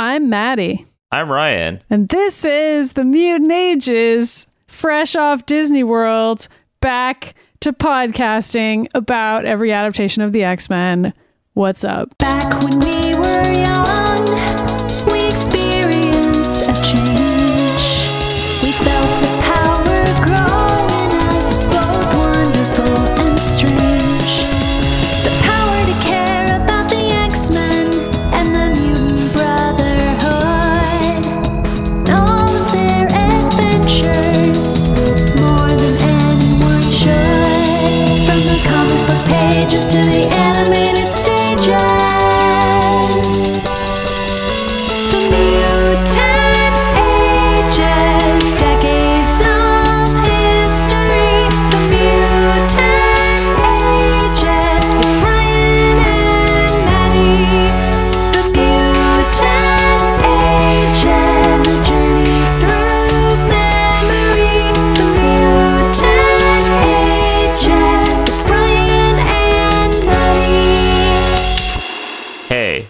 I'm Maddy, I'm Ryan. and this is the Mutant Ages, fresh off Disney World, back to podcasting about every adaptation of the X Men. What's up? Back when we were young,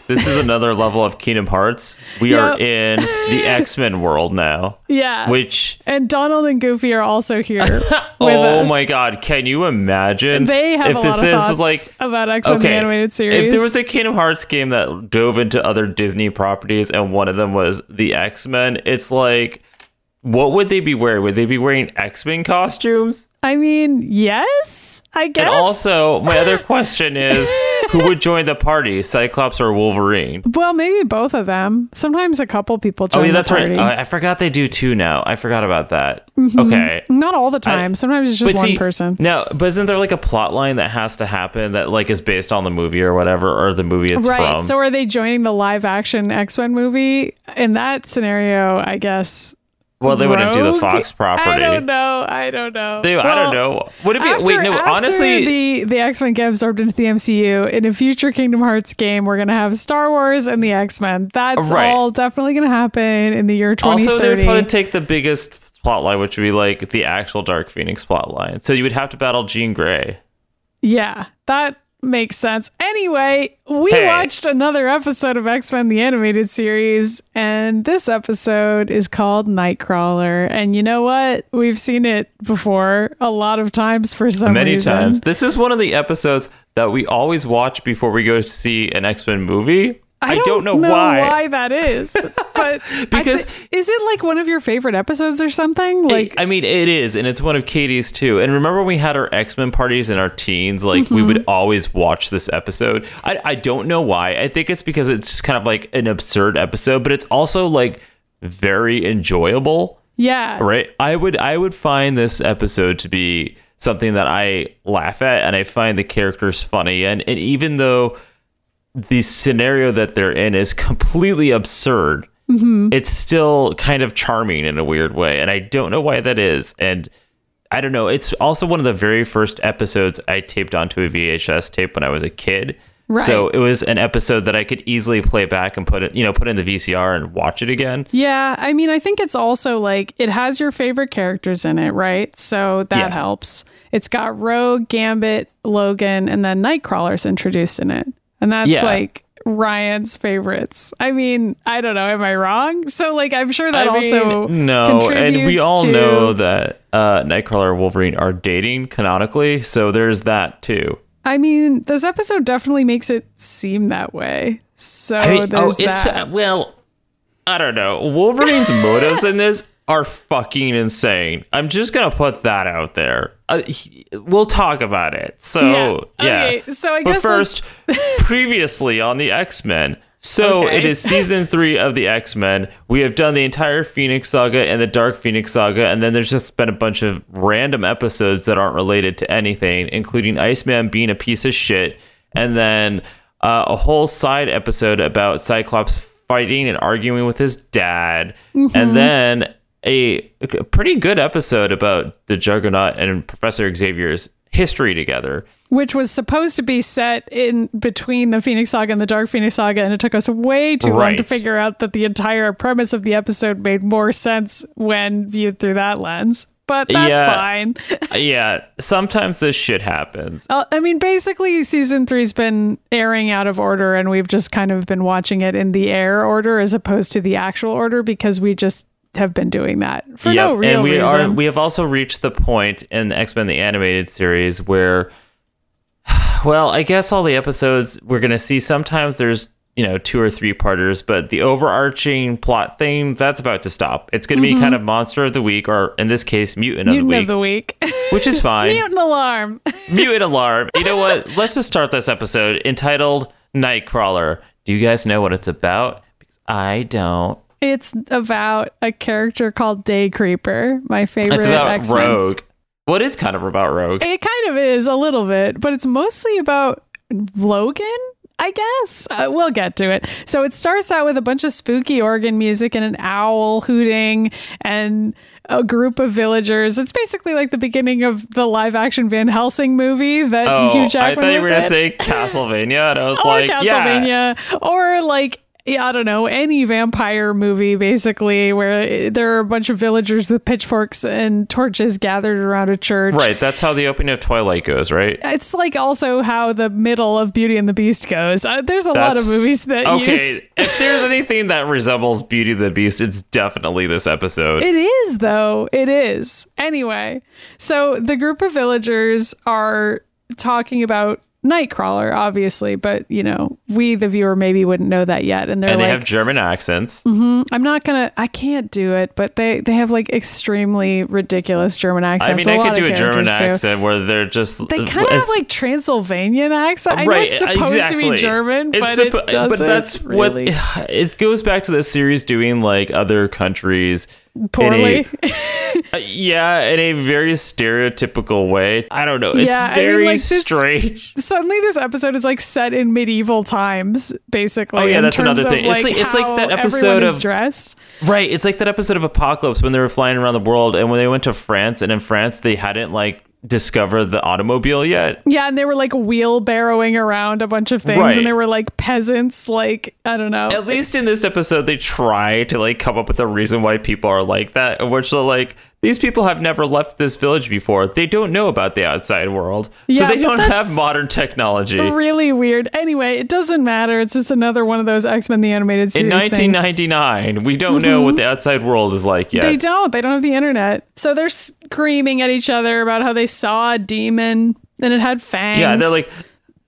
this is another level of Kingdom Hearts. We are in the X Men world now, Yeah. which, and Donald and Goofy are also here. with oh us. my god, can you imagine? They have if a this lot of is thoughts like about X Men okay, animated series. If there was a Kingdom Hearts game that dove into other Disney properties and one of them was the X Men, it's like, what would they be wearing? Would they be wearing X Men costumes? I mean, yes, I guess. And also, my other question is, who would join the party, Cyclops or Wolverine? well, maybe both of them. Sometimes a couple people join Oh, yeah, that's right. Uh, I forgot they do two now. I forgot about that. Mm-hmm. Okay. Not all the time. Sometimes it's just one see, person. No, but isn't there like a plot line that has to happen that like is based on the movie or whatever, or the movie it's Right. from? So are they joining the live action X Men movie? In that scenario, I guess. Well, they wouldn't do the Fox property. I don't know. I don't know. They, I don't know. Would it be? After, wait, no. honestly, the the X Men get absorbed into the MCU in a future Kingdom Hearts game, we're gonna have Star Wars and the X Men. That's Right. all definitely gonna happen in the year twenty also they would thirty. probably take the biggest plot line, which would be like the actual Dark Phoenix plot line. So you would have to battle Jean Grey. Yeah, that makes sense. Anyway, we Hey. watched another episode of X Men the Animated Series, and this episode is called Nightcrawler. And you know what? We've seen it before a lot of times for some Many reason. times. This is one of the episodes that we always watch before we go to see an X Men movie. I don't, know, why why. that is, but Because- I thi- is it like one of your favorite episodes or something? Like, I mean, it is, and it's one of Katie's too. And remember, when we had our X Men parties in our teens. Like, we Mm-hmm. would always watch this episode. I, I don't know why. I think it's because it's just kind of like an absurd episode, but it's also like very enjoyable, yeah, right? I would I would find this episode to be something that I laugh at, and I find the characters funny. And and even though the scenario that they're in is completely absurd Mm-hmm. it's still kind of charming in a weird way and i don't know why that is and i don't know it's also one of the very first episodes i taped onto a vhs tape when i was a kid Right. so it was an episode that i could easily play back and put it you know put in the vcr and watch it again Yeah, I mean, I think it's also like it has your favorite characters in it, right? So that Yeah. helps. It's got Rogue, Gambit, Logan, and then Nightcrawler's introduced in it. And that's Yeah. like Ryan's favorites. I mean, I don't know. Am I wrong? So, like, I'm sure that I also mean, no, and we all to- know that uh, Nightcrawler and Wolverine are dating canonically, so there's that too. I mean, this episode definitely makes it seem that way. So I mean, oh, there's it's that. uh, well, I don't know. Wolverine's motives in this are fucking insane. I'm just gonna put that out there. Uh, he- we'll talk about it. So Yeah. yeah. Okay, so I guess let's- first, previously on the X Men. So Okay. it is season three of the X Men. We have done the entire Phoenix saga and the Dark Phoenix saga, and then there's just been a bunch of random episodes that aren't related to anything, including Iceman being a piece of shit, and then uh, a whole side episode about Cyclops fighting and arguing with his dad, Mm-hmm. and then a, a pretty good episode about the Juggernaut and Professor Xavier's history together. which was supposed to be set in between the Phoenix Saga and the Dark Phoenix Saga, and it took us way too long to figure out that the entire premise of the episode made more sense when viewed through that lens. but that's Yeah. fine. yeah, sometimes this shit happens. Uh, I mean, basically, season three's been airing out of order, and we've just kind of been watching it in the air order as opposed to the actual order because we just have been doing that for no Yep, real and we reason. are we have also reached the point in X Men the animated series where, well, I guess all the episodes we're gonna see. Sometimes there's you know two or three parters, but the overarching plot theme that's about to stop. It's gonna be kind of monster of the week, or in this case, mutant, Mm-hmm. Mutant of the week, Mutant of the week. which is fine. Mutant alarm. Mutant alarm. You know what? Let's just start this episode entitled Nightcrawler. Do you guys know what it's about? Because I don't. It's about a character called Day Creeper, my favorite It's about X-Men. Rogue. What is kind of about Rogue? It kind of is a little bit, but it's mostly about Logan. I guess uh, we'll get to it. So it starts out with a bunch of spooky organ music and an owl hooting and a group of villagers. It's basically like the beginning of the live action Van Helsing movie that Oh, Hugh I thought you were gonna in. say Castlevania, and I was or like, yeah. Castlevania, or like yeah, I don't know any vampire movie basically where there are a bunch of villagers with pitchforks and torches gathered around a church. Right, that's how the opening of Twilight goes, right? It's like also how the middle of Beauty and the Beast goes. Uh, there's a lot of movies that okay. use. if there's anything that resembles Beauty and the Beast, it's definitely this episode. It is though. It is. Anyway, so the group of villagers are talking about Nightcrawler, obviously, but you know, we the viewer maybe wouldn't know that yet, and they're and they like, have German accents. Mm-hmm. I'm not gonna. I can't do it, but they they have like extremely ridiculous German accents. I mean, I could do a German do. accent where they're just They kind of have like Transylvanian accent. I know it's supposed exactly. to be German, It's but suppo- it doesn't. But that's really what it goes back to the series doing like other countries poorly. Uh, yeah, in a very stereotypical way. I don't know. It's Yeah, I mean, very like, this- strange. Suddenly, this episode is like set in medieval times, basically. Oh, yeah, in that's terms another of, thing. It's Like like- it's like that episode of- dressed. Right. It's like that episode of Apocalypse when they were flying around the world and when they went to France and in France they hadn't like discovered the automobile yet. Yeah, and they were like wheelbarrowing around a bunch of things, Right. and they were like peasants. Like I don't know. At least in this episode they try to like come up with a reason why people are like that, which are like these people have never left this village before. They don't know about the outside world. Yeah, so they don't have modern technology. really weird. Anyway, it doesn't matter. It's just another one of those X Men the animated In series things. 1999, we don't know mm-hmm. what the outside world is like yet. They don't. They don't have the internet. So they're screaming at each other about how they saw a demon and it had fangs. Yeah, they're like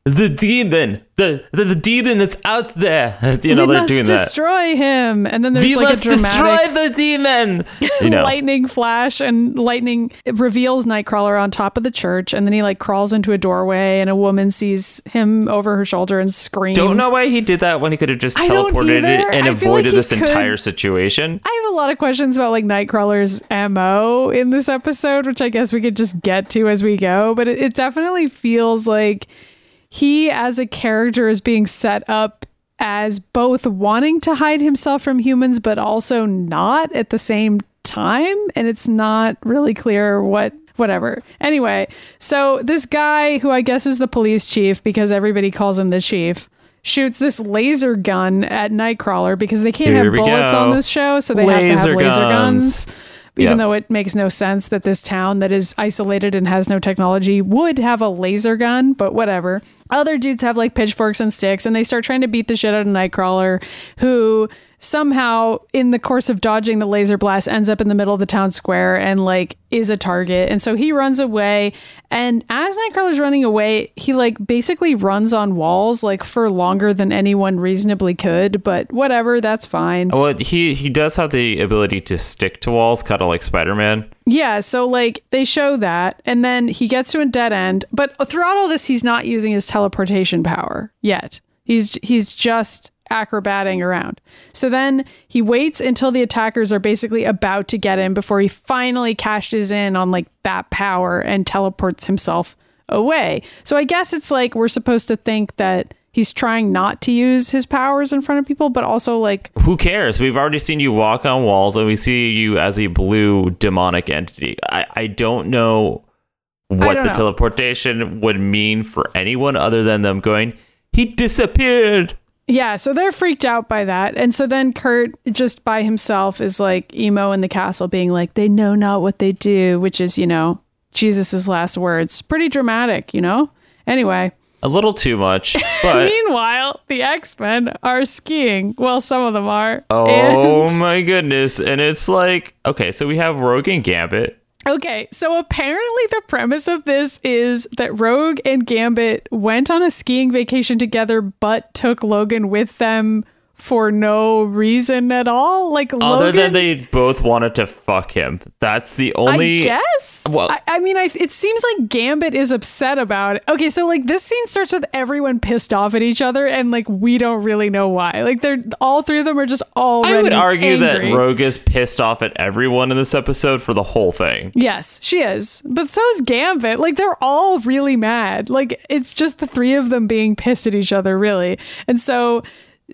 the demon, the the, the demon that's out there. You know, we they're doing that. destroy him. And then there's We like must a dramatic destroy the demon. You know, lightning flash and lightning reveals Nightcrawler on top of the church. And then he like crawls into a doorway and a woman sees him over her shoulder and screams. don't know why he did that when he could have just teleported it and I feel like avoided this could- entire situation. I have a lot of questions about like Nightcrawler's MO in this episode, which I guess we could just get to as we go. But it, it definitely feels like he, as a character, is being set up as both wanting to hide himself from humans, but also not at the same time. And it's not really clear what. Whatever. Anyway, so this guy, who I guess is the police chief because everybody calls him the chief, shoots this laser gun at Nightcrawler because they can't Here have bullets go. on this show, so they have to have Laser laser guns. guns. Even Yep. though it makes no sense that this town that is isolated and has no technology would have a laser gun, but whatever. Other dudes have like pitchforks and sticks, and they start trying to beat the shit out of Nightcrawler, who somehow in the course of dodging the laser blast ends up in the middle of the town square and like is a target. And so he runs away and as nightcrawler's running away he like basically runs on walls like for longer than anyone reasonably could but whatever that's fine. Well, he he does have the ability to stick to walls, kind of like Spider Man. yeah so like they show that and then he gets to a dead end but throughout all this he's not using his teleportation power yet. He's he's just acrobating around. So then he waits until the attackers are basically about to get him before he finally cashes in on like that power and teleports himself away. So I guess it's like we're supposed to think that he's trying not to use his powers in front of people, but also like Who cares? We've already seen you walk on walls, and we see you as a blue demonic entity. I I don't know what don't the know. teleportation would mean for anyone other than them going. He disappeared. Yeah, so they're freaked out by that. And so then Kurt, just by himself, is like emo in the castle, being like, they know not what they do, which is, you know, Jesus's last words. Pretty dramatic, you know? Anyway, A little too much, but meanwhile, the X Men are skiing. Well, some of them are. oh And- my goodness. And it's like, okay, so we have Rogue and Gambit. Okay, so apparently the premise of this is that Rogue and Gambit went on a skiing vacation together, but took Logan with them for no reason at all. Like Other Logan, than they both wanted to fuck him. That's the only I guess. Well- I, I mean, I, it seems like Gambit is upset about it. Okay, so like this scene starts with everyone pissed off at each other, and like we don't really know why. Like they're all three of them are just all. I would argue angry. that Rogue is pissed off at everyone in this episode for the whole thing. Yes, she is. But so is Gambit. Like they're all really mad. Like it's just the three of them being pissed at each other, really. And so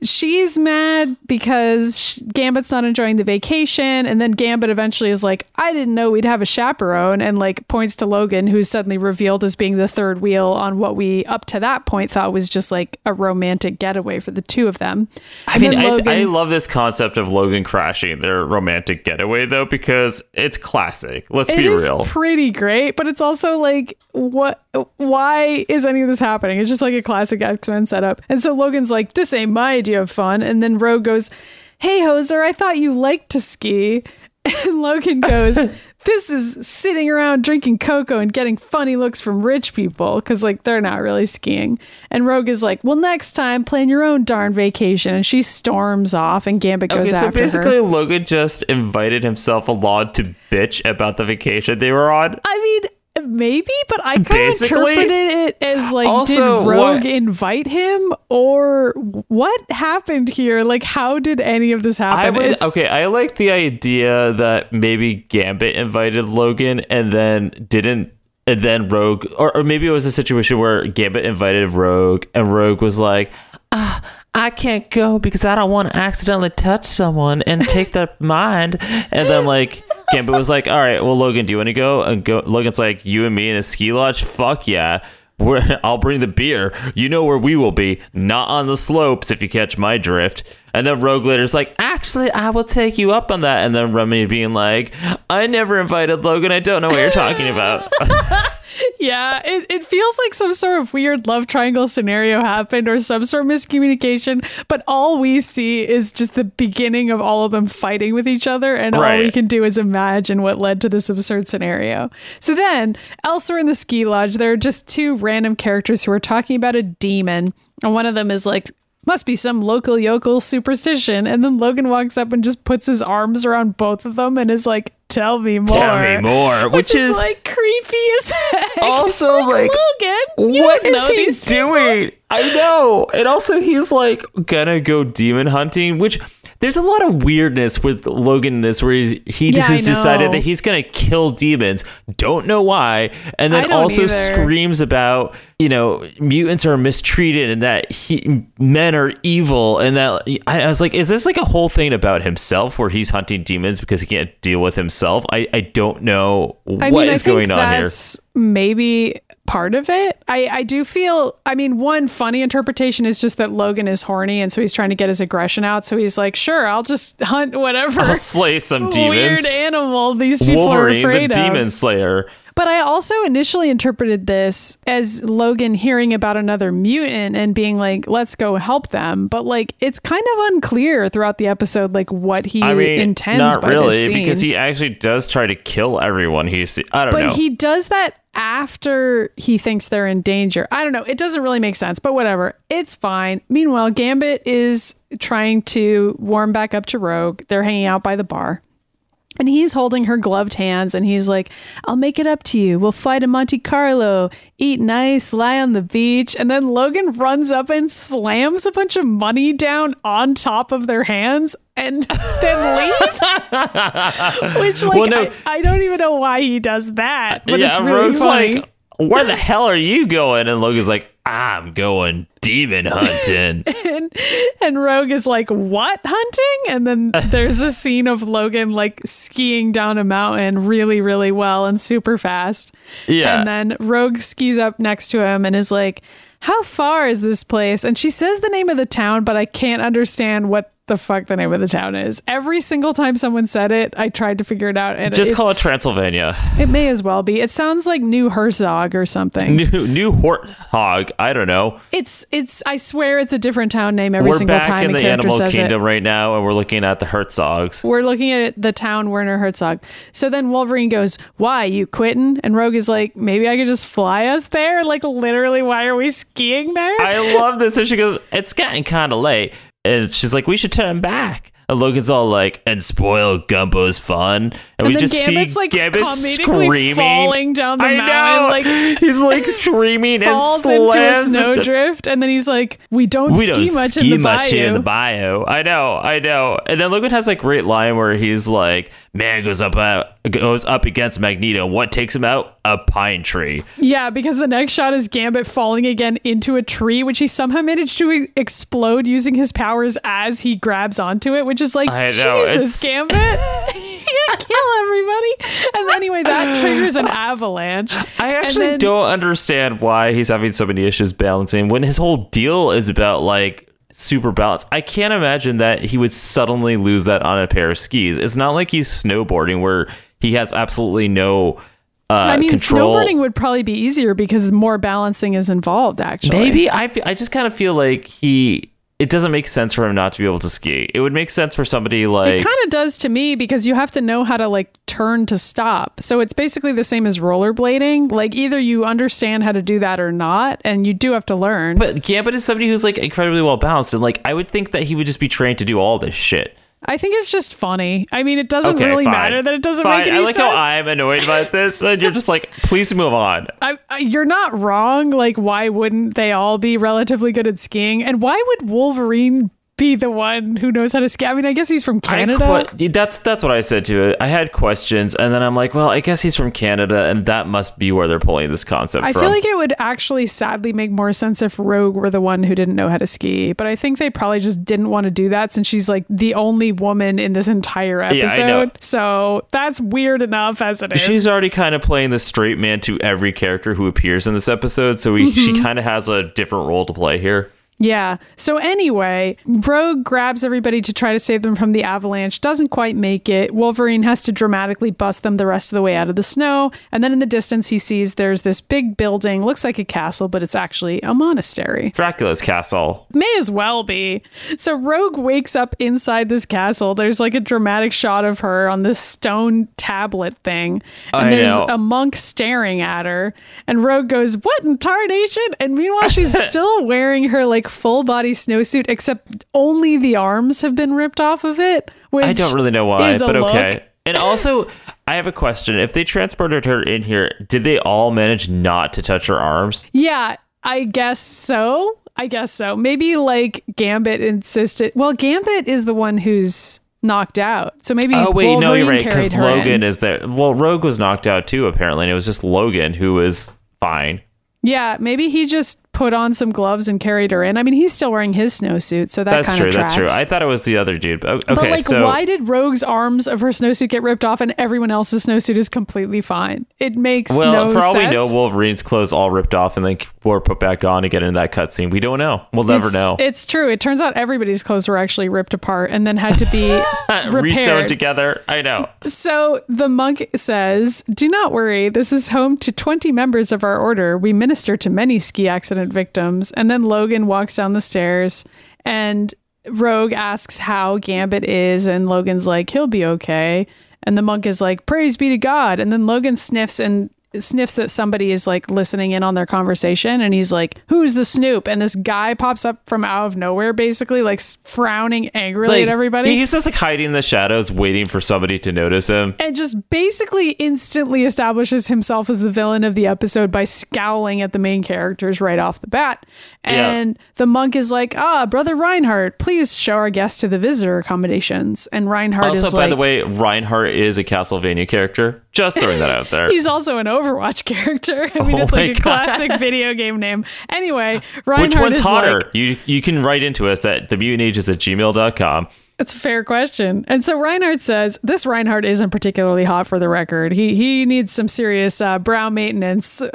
she's mad because Gambit's not enjoying the vacation. And then Gambit eventually is like, I didn't know we'd have a chaperone. And like points to Logan, who's suddenly revealed as being the third wheel on what we up to that point thought was just like a romantic getaway for the two of them. I And mean, then I, I love this concept of Logan crashing their romantic getaway, though, because it's classic. Let's be real. pretty great, but it's also like, what? Why is any of this happening? It's just like a classic X Men setup. And so Logan's like, "This ain't my idea of fun." And then Rogue goes, "Hey, Hoser, I thought you liked to ski." And Logan goes, "This is sitting around drinking cocoa and getting funny looks from rich people because like they're not really skiing." And Rogue is like, "Well, next time, plan your own darn vacation." And she storms off, and Gambit goes after her. Okay, so after basically, her. Logan just invited himself along to bitch about the vacation they were on. I mean, maybe, but I kind of interpreted it as like, Also, did Rogue what- invite him, or what happened here? Like, how did any of this happen? I would okay. I like the idea that maybe Gambit invited Logan and then didn't, and then Rogue, or, or maybe it was a situation where Gambit invited Rogue and Rogue was like, ah, I can't go because I don't want to accidentally touch someone and take their mind, and then like. Gambit was like, "All right, well, Logan, do you want to go?" And go, Logan's like, "You and me in a ski lodge? Fuck yeah! We're, I'll bring the beer. You know where we will be, not on the slopes, if you catch my drift." And then Rogue later's like, "Actually, I will take you up on that." And then Remy being like, "I never invited Logan. I don't know what you're talking about." yeah, it, it feels like some sort of weird love triangle scenario happened, or some sort of miscommunication. But all we see is just the beginning of all of them fighting with each other, and all we can do is imagine what led to this absurd scenario. So then, elsewhere in the ski lodge, there are just two random characters who are talking about a demon, and one of them is like. Must be some local yokel superstition. And then Logan walks up and just puts his arms around both of them and is like, Tell me more. Tell me more. Which, Which, is, is, like creepy as heck. Also, It's like, Logan, what don't he people. doing? I know. And also, he's like gonna go demon hunting, which there's a lot of weirdness with Logan in this, where he, he just Yeah, I has decided that he's gonna kill demons. Don't know why, and then also either. screams about you know mutants are mistreated and that he, men are evil, and that I, I was like, is this like a whole thing about himself where he's hunting demons because he can't deal with himself? I I don't know what is I mean, I think going on here. maybe part of it. I, I do feel, I mean, one funny interpretation is just that Logan is horny and so he's trying to get his aggression out. So he's like, sure, I'll just hunt whatever I'll slay some demons. weird animal these people Wolverine, are the afraid of. demon slayer. But I also initially interpreted this as Logan hearing about another mutant and being like, let's go help them. But like, it's kind of unclear throughout the episode, like what he I mean, intends not by this really, scene. because he actually does try to kill everyone. He's I don't but know. he does that after he thinks they're in danger. I don't know. It doesn't really make sense, but whatever. It's fine. Meanwhile, Gambit is trying to warm back up to Rogue. They're hanging out by the bar. And he's holding her gloved hands and he's like, I'll make it up to you. We'll fly to Monte Carlo, eat nice, lie on the beach. And then Logan runs up and slams a bunch of money down on top of their hands and then leaves. Which, like, Well, no. I, I don't even know why he does that, but yeah, it's really Rogue's funny. like, "Where the hell are you going?" And Logan's like, "I'm going demon hunting." and, and Rogue is like, "What hunting?" And then there's a scene of Logan like skiing down a mountain really, really well and super fast. yeah, And then Rogue skis up next to him and is like, How far is this place? And she says the name of the town, but I can't understand what the fuck the name of the town is. Every single time someone said it, I tried to figure it out. And Just call it Transylvania. It may as well be. It sounds like New Herzog or something. New New Horthog. I don't know. It's it's. I swear it's a different town name every we're single back time in the animal kingdom it. right now, and we're looking at the Herzogs. We're looking at the town Werner Herzog. So then Wolverine goes, "Why you quitting?" And Rogue is like, "Maybe I could just fly us there." Like literally, why are we skiing there? I love this. And she goes, It's getting kind of late. And she's like, We should turn back. And Logan's all like, And spoil Gumbo's fun. And, and we just Gambit's see like Gambit screaming. falling down the I mountain, know. like he's like screaming and falls into a snowdrift, and then he's like, "We don't we ski don't much ski in the much here in the bayou." bio. I know, I know. And then Logan has like great line where he's like, "Man goes up out, goes up against Magneto. What takes him out? A pine tree." Yeah, because the next shot is Gambit falling again into a tree, which he somehow managed to e- explode using his powers as he grabs onto it, which is like, know, Jesus, it's- Gambit, kill everybody. And anyway, that triggers an avalanche. I actually then- don't understand why he's having so many issues balancing when his whole deal is about like super balanced. I can't imagine that he would suddenly lose that on a pair of skis. It's not like he's snowboarding where he has absolutely no uh, I mean, control. snowboarding would probably be easier because more balancing is involved, actually. Maybe I, I just kind of feel like he. It doesn't make sense for him not to be able to ski. It would make sense for somebody like It kind of does to me because you have to know how to like turn to stop. So it's basically the same as rollerblading. Like either you understand how to do that or not, and you do have to learn. But Gambit is somebody who's like incredibly well balanced, and like I would think that he would just be trained to do all this shit. I think it's just funny. I mean, it doesn't Okay, really fine. matter that it doesn't Fine. make any sense. I like sense. how I'm annoyed about this, and you're just like, please move on. I, I, you're not wrong. Like, why wouldn't they all be relatively good at skiing? And why would Wolverine be the one who knows how to ski? I mean, I guess he's from Canada. I que- that's that's what I said to it. I had questions, and then I'm like, well, I guess he's from Canada, and that must be where they're pulling this concept I from. feel like it would actually sadly make more sense if Rogue were the one who didn't know how to ski. But I think they probably just didn't want to do that since she's like the only woman in this entire episode. Yeah, I know. So that's weird enough as it is. She's already kind of playing the straight man to every character who appears in this episode, so we, Mm-hmm. she kind of has a different role to play here. Yeah. So anyway, Rogue grabs everybody to try to save them from the avalanche, doesn't quite make it. Wolverine has to dramatically bust them the rest of the way out of the snow. And then in the distance, he sees there's this big building, looks like a castle, but it's actually a monastery. Dracula's castle. May as well be. So Rogue wakes up inside this castle. There's like a dramatic shot of her on this stone tablet thing. And I there's know. a monk staring at her. And Rogue goes, What in tarnation? And meanwhile, she's still wearing her like full body snowsuit, except only the arms have been ripped off of it. Which I don't really know why, but look. okay. And also, I have a question. If they transported her in here, did they all manage not to touch her arms? Yeah, I guess so. I guess so. Maybe like Gambit insisted. Well, Gambit is the one who's knocked out. So maybe Oh wait, no, you're Wolverine right. Because Logan in. is there. Well, Rogue was knocked out too, apparently, and it was just Logan who was fine. Yeah, maybe he just put on some gloves and carried her in. I mean, he's still wearing his snowsuit, so that That's kind true. of That's tracks. true. I thought it was the other dude. But okay, but like, so why did Rogue's arms of her snowsuit get ripped off and everyone else's snowsuit is completely fine? It makes well, no for all sense. we know, Wolverine's clothes all ripped off and then were put back on to get in that cutscene. We don't know. We'll never it's, know. It's true. It turns out everybody's clothes were actually ripped apart and then had to be Resewn together. I know. So the monk says, Do not worry. This is home to 20 members of our order. We minister to many ski accident victims. And then Logan walks down the stairs and Rogue asks how Gambit is. And Logan's like, He'll be okay. And the monk is like, Praise be to God. And then Logan sniffs and sniffs that somebody is like listening in on their conversation and he's like who's the snoop and this guy pops up from out of nowhere basically like frowning angrily at everybody He's just like hiding in the shadows, waiting for somebody to notice him. and just basically instantly establishes himself as the villain of the episode by scowling at the main characters right off the bat. Yeah. And the monk is like, "Ah, brother Reinhardt, please show our guests to the visitor accommodations." And Reinhardt is. Also, by like, the way, Reinhardt is a Castlevania character. Just throwing that out there. He's also an Overwatch character. I mean, Oh it's like a God. classic video game name. Anyway, Reinhardt Which one's is hotter? like, you you can write into us at themutantages at gmail.com. It's a fair question. And so Reinhardt says this Reinhardt isn't particularly hot for the record. He he needs some serious uh, brow maintenance to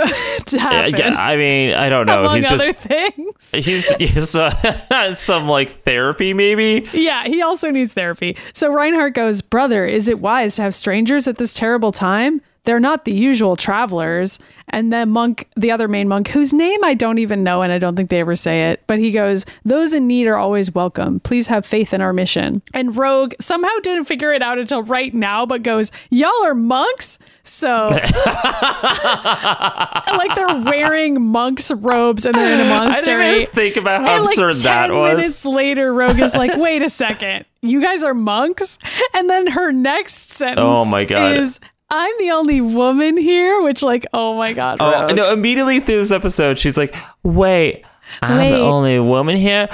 Yeah, happen. yeah, I mean, I don't know. among He's other just things. he's he's uh, some like therapy maybe. Yeah, he also needs therapy. So Reinhardt goes, Brother, is it wise to have strangers at this terrible time? They're not the usual travelers. And then Monk, the other main monk, whose name I don't even know and I don't think they ever say it, but he goes, Those in need are always welcome. Please have faith in our mission. And Rogue somehow didn't figure it out until right now, but goes, Y'all are monks? So, like they're wearing monks' robes and they're in a I monastery. didn't even think about how And like absurd 10 that was. minutes later, Rogue is like, wait a second, you guys are monks? And then her next sentence Oh my God. is, I'm the only woman here, which like, oh my God, Oh Rogue. no! Immediately through this episode, she's like, "Wait, I'm Wait. the only woman here.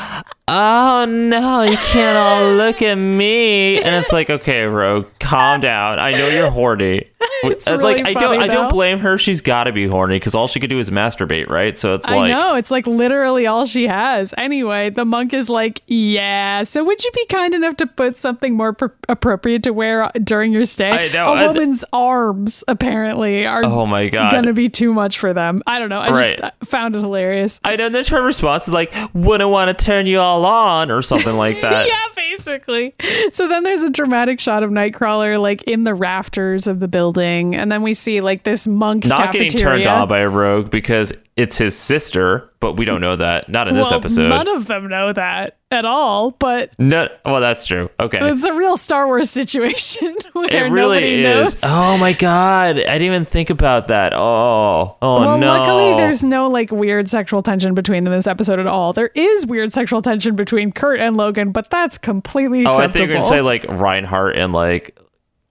Oh no, you can't all look at me." And it's like, "Okay, Rogue, calm down. I know you're horny." It's Uh, really like I don't, funny, I don't though. blame her. She's got to be horny because all she could do is masturbate, right? So it's I like, know. It's like literally all she has. Anyway, the monk is like, Yeah. So would you be kind enough to put something more pr- appropriate to wear during your stay? I know, A I- woman's arms, apparently, are Oh my god. going to be too much for them. I don't know. I just Right. uh, found it hilarious. I know that her response is like, "Wouldn't want to turn you all on" or something like that. yeah, basically. So then there's a dramatic shot of Nightcrawler like in the rafters of the building, and then we see like this monk Not getting turned on by a rogue because it's his sister, but we don't know that. Not in this well, episode. none of them know that at all, but no, well, that's true. Okay. it's a real Star Wars situation where It really nobody is. knows. Oh my god, I didn't even think about that. Oh, oh well, no. luckily, there's no like weird sexual tension between them in this episode at all. There is weird sexual tension between Kurt and Logan, but that's completely Oh, I think you're gonna say like Reinhardt and like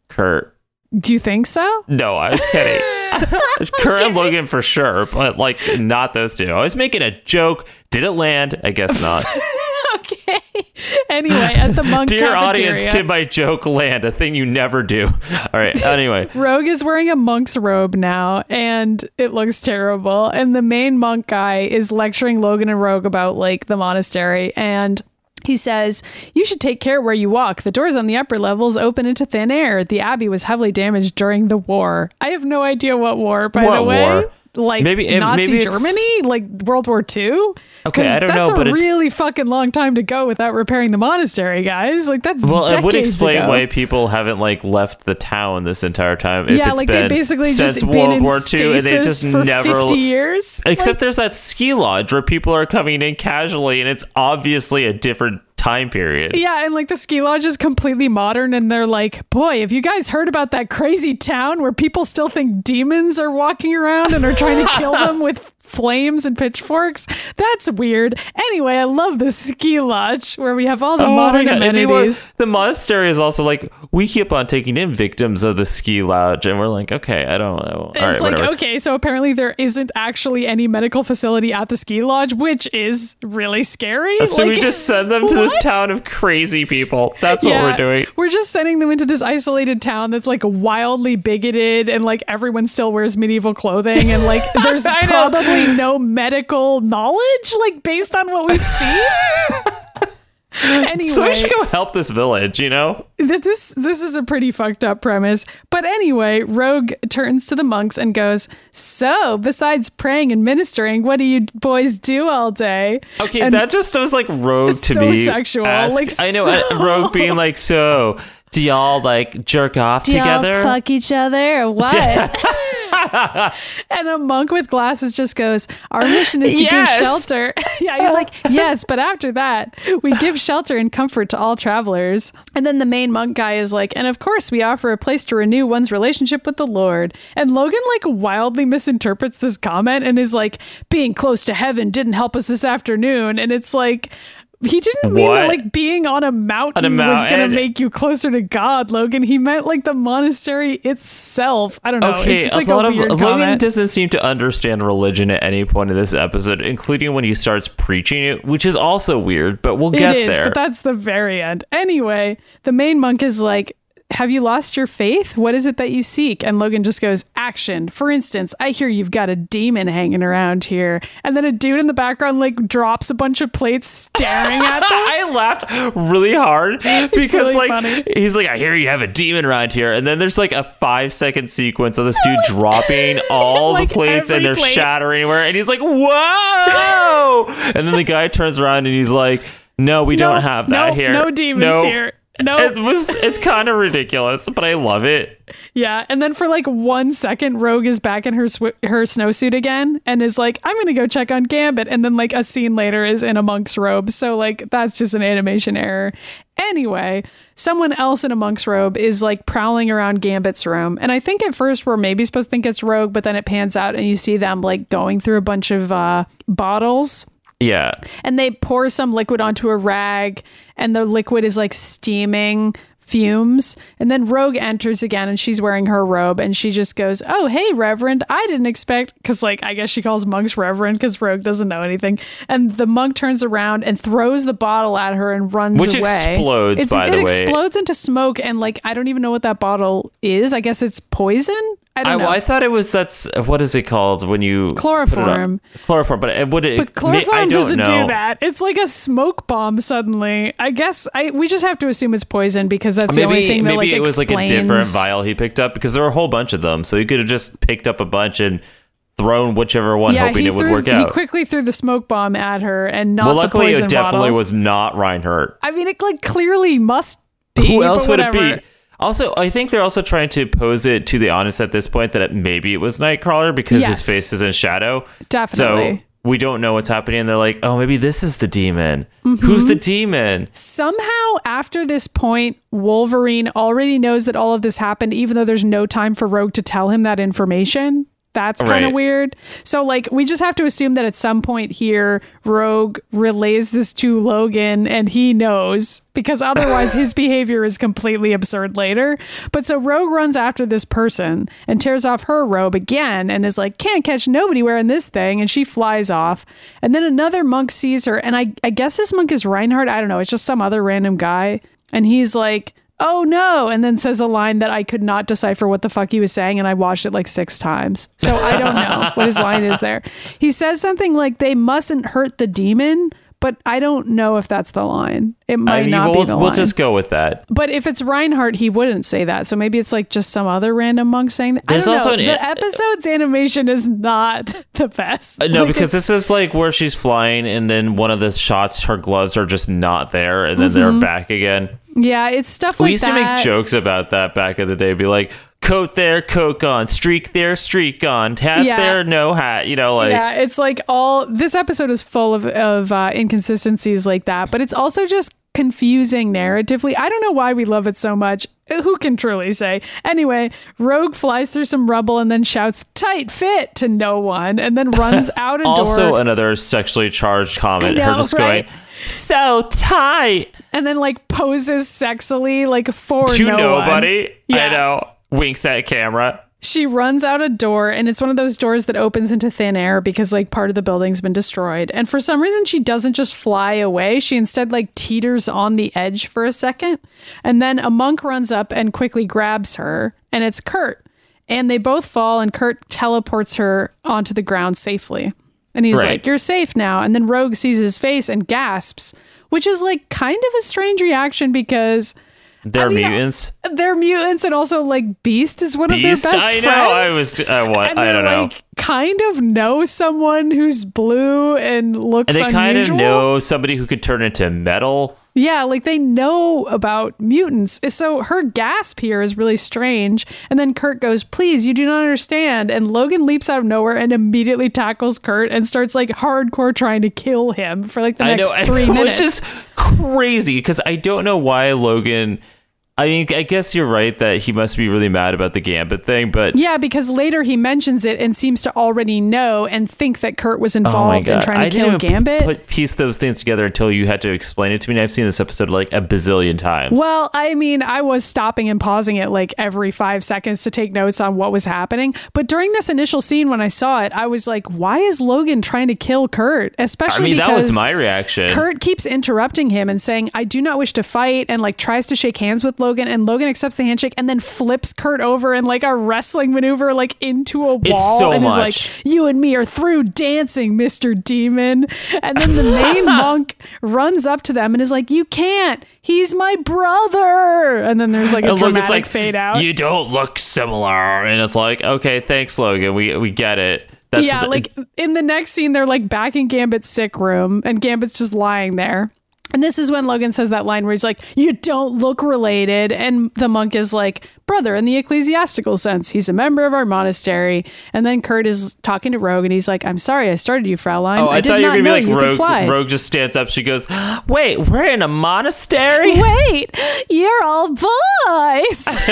Kurt. Do you think so? No, I was kidding. Kurt and Logan for sure, but like not those two. I was making a joke. Did it land? I guess not. okay. Anyway, at the monk Dear cafeteria, audience, did my joke land? A thing you never do. All right. Anyway, Rogue is wearing a monk's robe now, and it looks terrible. And the main monk guy is lecturing Logan and Rogue about like the monastery, and he says, You should take care where you walk. The doors on the upper levels open into thin air. The abbey was heavily damaged during the war. I have no idea what war, by What the way. war? Like Maybe- it- Nazi maybe Germany, like World War II. Okay, I don't that's know, a but really fucking long time to go without repairing the monastery, guys. Like that's well, it would explain ago. why people haven't like left the town this entire time. If yeah, it's like been they basically since just World War II, and they just for never. 50 years. Except there's that ski lodge where people are coming in casually, and it's obviously a different time period. Yeah, and like the ski lodge is completely modern, and they're like, boy, have you guys heard about that crazy town where people still think demons are walking around and are trying to kill them with flames and pitchforks? That's weird. Anyway, I love the ski lodge where we have all the Oh modern God, and meanwhile, amenities. The monastery is also like we keep on taking in victims of the ski lodge, and we're like, okay, I don't know. It's right, like, whatever. okay, so apparently there isn't actually any medical facility at the ski lodge, which is really scary. So we just send them to this town of crazy people. That's what we're doing. We're just sending them into this isolated town that's like wildly bigoted and like everyone still wears medieval clothing and like there's I know. no medical knowledge like based on what we've seen. anyway, So we should go help this village, you know? this this is a pretty fucked up premise. But anyway, Rogue turns to the monks and goes, "So, besides praying and ministering, what do you boys do all day?" Okay, And- that just was like Rogue to so me. sexual, ask- like, I know so- uh, Rogue being like, so do y'all like jerk off Do y'all together? fuck each other or what? and a monk with glasses just goes, Our mission is to Yes. give shelter. yeah, he's like, Yes, but after that, we give shelter and comfort to all travelers. And then the main monk guy is like, And of course, we offer a place to renew one's relationship with the Lord. And Logan, like, wildly misinterprets this comment and is like, Being close to heaven didn't help us this afternoon. And it's like, he didn't mean that like being on a mountain On a was going to make you closer to God, Logan. He meant like the monastery itself. I don't know. Okay, just like a a, lot of weird Logan comment. doesn't seem to understand religion at any point in this episode, including when he starts preaching it, which is also weird. But we'll get it is, there. but that's the very end. Anyway, the main monk is like, Have you lost your faith? What is it that you seek? And Logan just goes, Action. For instance, I hear you've got a demon hanging around here. And then a dude in the background like drops a bunch of plates staring at them. I laughed really hard because really like funny. he's like, I hear you have a demon around here, and then there's like a five second sequence of this dude dropping all Like the plates and they're plate. shattering everywhere, and he's like, whoa! and then the guy turns around and he's like, No, we No, don't have that no, here. No demons No." here. No. It was it's kind of ridiculous, but I love it. Yeah, and then for like one second, Rogue is back in her sw- her snowsuit again, and is like, "I'm gonna go check on Gambit," and then like a scene later is in a monk's robe. So like that's just an animation error. Anyway, someone else in a monk's robe is like prowling around Gambit's room, and I think at first we're maybe supposed to think it's Rogue, but then it pans out and you see them like going through a bunch of uh, bottles Yeah. and they pour some liquid onto a rag and the liquid is like steaming fumes. And then rogue enters again and she's wearing her robe and she just goes oh hey reverend. I didn't expect because like i guess she calls monks reverend because rogue doesn't know anything. And the monk turns around and throws the bottle at her and runs Which away. explodes, It's- by it the way. explodes into smoke and like i don't even know what that bottle is. I guess it's poison i I, don't know I thought it was that's what is it called when you put it on- Chloroform. Chloroform, but it would it? But I chloroform doesn't know. do that. It's like a smoke bomb suddenly. I guess I we just have to assume it's poison because that's the only thing that maybe like it was like a different vial he picked up because there were a whole bunch of them, so he could have just picked up a bunch and thrown whichever one, Yeah, hoping he it would threw, work he out. quickly threw the smoke bomb at her and not well, the luckily poison it definitely bottle. was not Reinhardt. I mean, it like clearly must be. Who else would it be? Also, I think they're also trying to pose it to the audience at this point that it, maybe it was Nightcrawler because Yes. his face is in shadow. Definitely. So we don't know what's happening. And they're like, oh, maybe this is the demon. Who's the Mm-hmm. demon? Somehow, after this point, Wolverine already knows that all of this happened, even though there's no time for Rogue to tell him that information. That's kind of Right. weird. So, like, we just have to assume that at some point here, Rogue relays this to Logan and he knows because otherwise his behavior is completely absurd later. But so Rogue runs after this person and tears off her robe again and is like, can't catch nobody wearing this thing. And she flies off. And then another monk sees her. And I, I guess this monk is Reinhardt. I don't know. It's just some other random guy. And he's like, oh no. And then says a line that I could not decipher what the fuck he was saying. And I watched it like six times. So I don't know what his line is there. He says something like, they mustn't hurt the demon. But I don't know if that's the line. It might I mean, not we'll, be the we'll just go with that. But if it's Reinhardt, he wouldn't say that. So maybe it's like just some other random monk saying that. I don't also know. an- the episode's animation is not the best. Uh, No, Like, because this is like where she's flying, and then one of the shots, her gloves are just not there, and then they're back again. Yeah, it's stuff like that. we like used that. to make jokes about that back in the day. Be like, coat there, coat gone, streak there, streak gone, hat Yeah. there, no hat. You know, like yeah, it's like all this episode is full of of uh, inconsistencies like that, but it's also just confusing narratively. I don't know why we love it so much. Who can truly say? Anyway, Rogue flies through some rubble and then shouts "tight fit" to no one, and then runs out a also door. Also, another sexually charged comment. I her know, just right? going so tight and then like poses sexily like for to no one. nobody. Yeah. I know. Winks at camera. She runs out a door and it's one of those doors that opens into thin air because like part of the building's been destroyed. And for some reason she doesn't just fly away. She instead like teeters on the edge for a second. And then a monk runs up and quickly grabs her and it's Kurt. And they both fall and Kurt teleports her onto the ground safely. And he's Right. like, "You're safe now." And then Rogue sees his face and gasps, which is like kind of a strange reaction because They're I mean, mutants. they're mutants and also like Beast is one Beast. of their best I friends. know. I was. Uh, what? and I don't know. like, Kind of know someone who's blue and looks like. And they kind of know somebody who could turn into metal. Yeah, like they know about mutants. So her gasp here is really strange. And then Kurt goes, Please, you do not understand. And Logan leaps out of nowhere and immediately tackles Kurt and starts like hardcore trying to kill him for like the I next know, three minutes. which is crazy because I don't know why Logan. I mean, I guess you're right that he must be really mad about the Gambit thing, but yeah, because later he mentions it and seems to already know and think that Kurt was oh involved in god, trying I to kill didn't Gambit. put piece those things together until you had to explain it to me. And I've seen this episode like a bazillion times. Well, I mean, I was stopping and pausing it like every five seconds to take notes on what was happening. But during this initial scene, when I saw it, I was like, why is Logan trying to kill Kurt? I Especially mean, that was my reaction. Kurt keeps interrupting him and saying, I do not wish to fight, and like tries to shake hands with Logan, and Logan accepts the handshake and then flips Kurt over in like a wrestling maneuver, like into a wall, so and is like, "You and me are through dancing, Mister Demon." And then the main monk runs up to them and is like, "You can't. He's my brother." And then there's like a And dramatic Logan's like, fade out. You don't look similar, and it's like, okay, thanks, Logan. We we get it. That's yeah, like in the next scene, they're like back in Gambit's sick room, and Gambit's just lying there. And this is when Logan says that line where he's like, You don't look related. And the monk is like, Brother, in the ecclesiastical sense, he's a member of our monastery. And then Kurt is talking to Rogue, and he's like, I'm sorry, I started you, Fraulein. Oh, I, did thought you were gonna be like Rogue. Rogue just stands up. She goes, "Wait, we're in a monastery." Wait, you're all boys.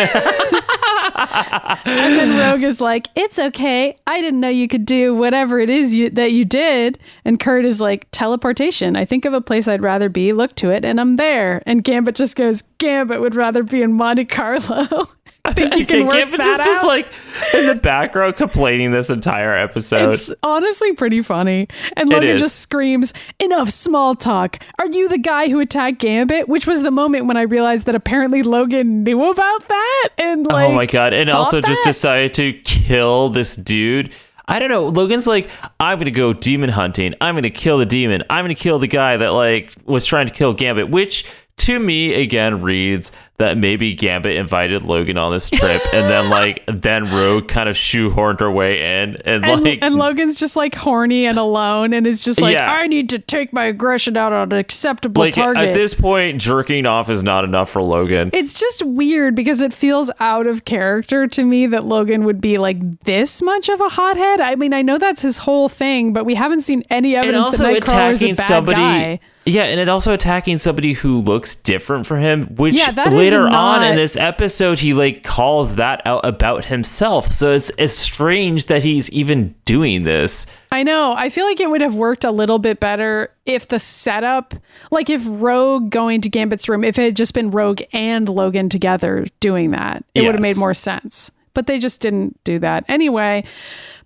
and then Rogue is like, "It's okay. I didn't know you could do whatever it is you, that you did." And Kurt is like, "Teleportation. I think of a place I'd rather be. Look to it, and I'm there." And Gambit just goes, "Gambit would rather be in Monte Carlo." I think you can work Gambit that just, out. just like in the background complaining this entire episode. It's honestly pretty funny. And Logan just screams, Enough small talk. Are you the guy who attacked Gambit? Which was the moment when I realized that apparently Logan knew about that. And like, oh my god! And also just decided to kill this dude. I don't know. Logan's like, I'm gonna go demon hunting. I'm gonna kill the demon. I'm gonna kill the guy that like was trying to kill Gambit, which to me again reads that maybe Gambit invited Logan on this trip, and then like then Rogue kind of shoehorned her way in, and, And, like and Logan's just like horny and alone and is just like, Yeah. I need to take my aggression out on an acceptable like target. at this point, jerking off is not enough for Logan. it's just weird because it feels out of character to me that Logan would be like this much of a hothead. I mean, I know that's his whole thing, but we haven't seen any evidence that Nightcrawler's a attacking bad somebody. guy. Yeah, and it also attacking somebody who looks different from him, which Yeah, that later on in this episode he like calls that out about himself. So it's it's strange that he's even doing this. I know. I feel like it would have worked a little bit better if the setup, like if Rogue going to Gambit's room, if it had just been Rogue and Logan together doing that, it would have made more sense. But they just didn't do that. Anyway,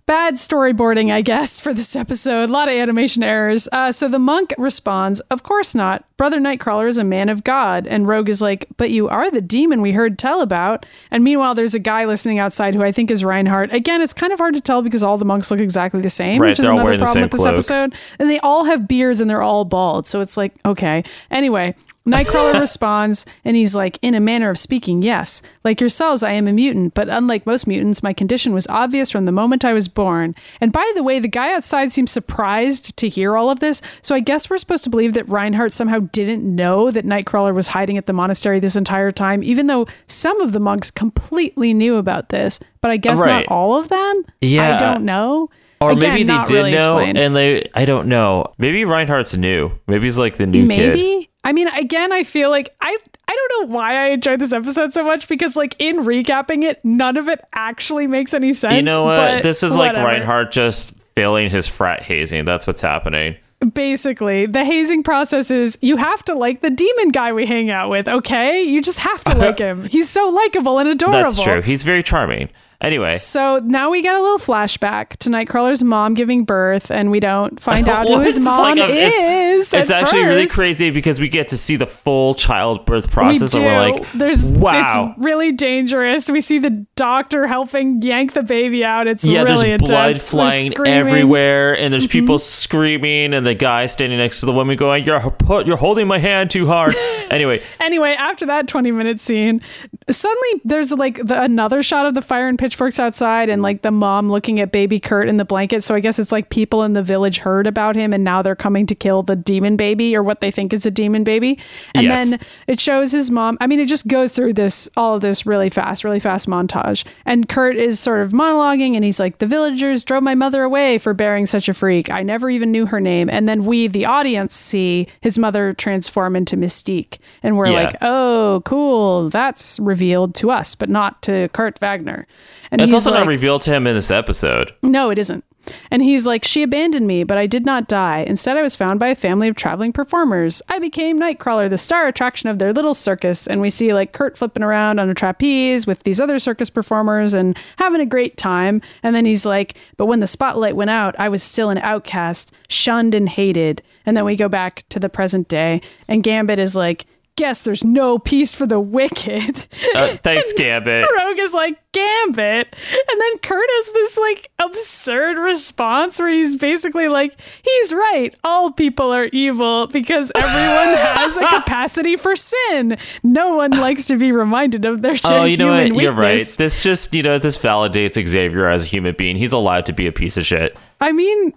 bad storyboarding, I guess, for this episode. A lot of animation errors. Uh, so the monk responds, Of course not. Brother Nightcrawler is a man of God. And Rogue is like, But you are the demon we heard tell about. And meanwhile, there's a guy listening outside who I think is Reinhardt. Again, it's kind of hard to tell because all the monks look exactly the same, Right, which is another problem with this cloak. episode. And they all have beards and they're all bald. So it's like, okay. Anyway. Nightcrawler responds and he's like, In a manner of speaking, yes. Like yourselves, I am a mutant, but unlike most mutants, my condition was obvious from the moment I was born. And by the way, the guy outside seems surprised to hear all of this. So I guess we're supposed to believe that Reinhardt somehow didn't know that Nightcrawler was hiding at the monastery this entire time, even though some of the monks completely knew about this. But I guess Right. not all of them. Yeah. I don't know. Or Again, maybe they did really know explained. and they I don't know. Maybe Reinhardt's new. Maybe he's like the new maybe kid. I mean again i feel like i i don't know why i enjoyed this episode so much because like in recapping it none of it actually makes any sense You know what? but This is like. Reinhardt just failing his frat hazing. That's what's happening. basically the hazing process is you have to like the demon guy we hang out with okay you just have to like him he's so likable and adorable That's true. He's very charming. Anyway, so now we get a little flashback to Nightcrawler's mom giving birth, and we don't find out who his mom like a- it's- is. It's actually really crazy because we get to see the full childbirth process, we and we're like, There's wow. It's really dangerous. We see the doctor helping yank the baby out. It's yeah, really there's blood intense. There's flying. Mm-hmm. everywhere, and there's people screaming, and the guy standing next to the woman going, "You're put, you're holding my hand too hard." anyway, Anyway, after that 20 minute scene, suddenly there's like the, another shot of the fire and pitchforks outside, and like the mom looking at baby Kurt in the blanket. So I guess it's like people in the village heard about him, and now they're coming to kill the demon baby or what they think is a demon baby. And Yes. then it shows his mom. I mean, it just goes through this all of this really fast, really fast montage. And Kurt is sort of monologuing, and he's like, "The villagers drove my mother away for bearing such a freak. I never even knew her name." And then we, the audience, see his mother transform into Mystique, and we're Yeah. like, "Oh, cool! That's revealed to us, but not to Kurt Wagner." And it's also like, not revealed to him in this episode. no, it isn't. And he's like, She abandoned me, but I did not die. Instead, I was found by a family of traveling performers. I became Nightcrawler, the star attraction of their little circus. And we see like Kurt flipping around on a trapeze with these other circus performers and having a great time. And then he's like, But when the spotlight went out, I was still an outcast, shunned and hated. And then we go back to the present day, and Gambit is like, guess there's no peace for the wicked. Uh, thanks, Gambit. Rogue is like, Gambit. And then Kurt has this like absurd response where he's basically like, he's right. All people are evil because everyone has a capacity for sin. No one likes to be reminded of their shit. Oh, you know what? You're right. This just, you know, this validates Xavier as a human being. He's allowed to be a piece of shit. I mean,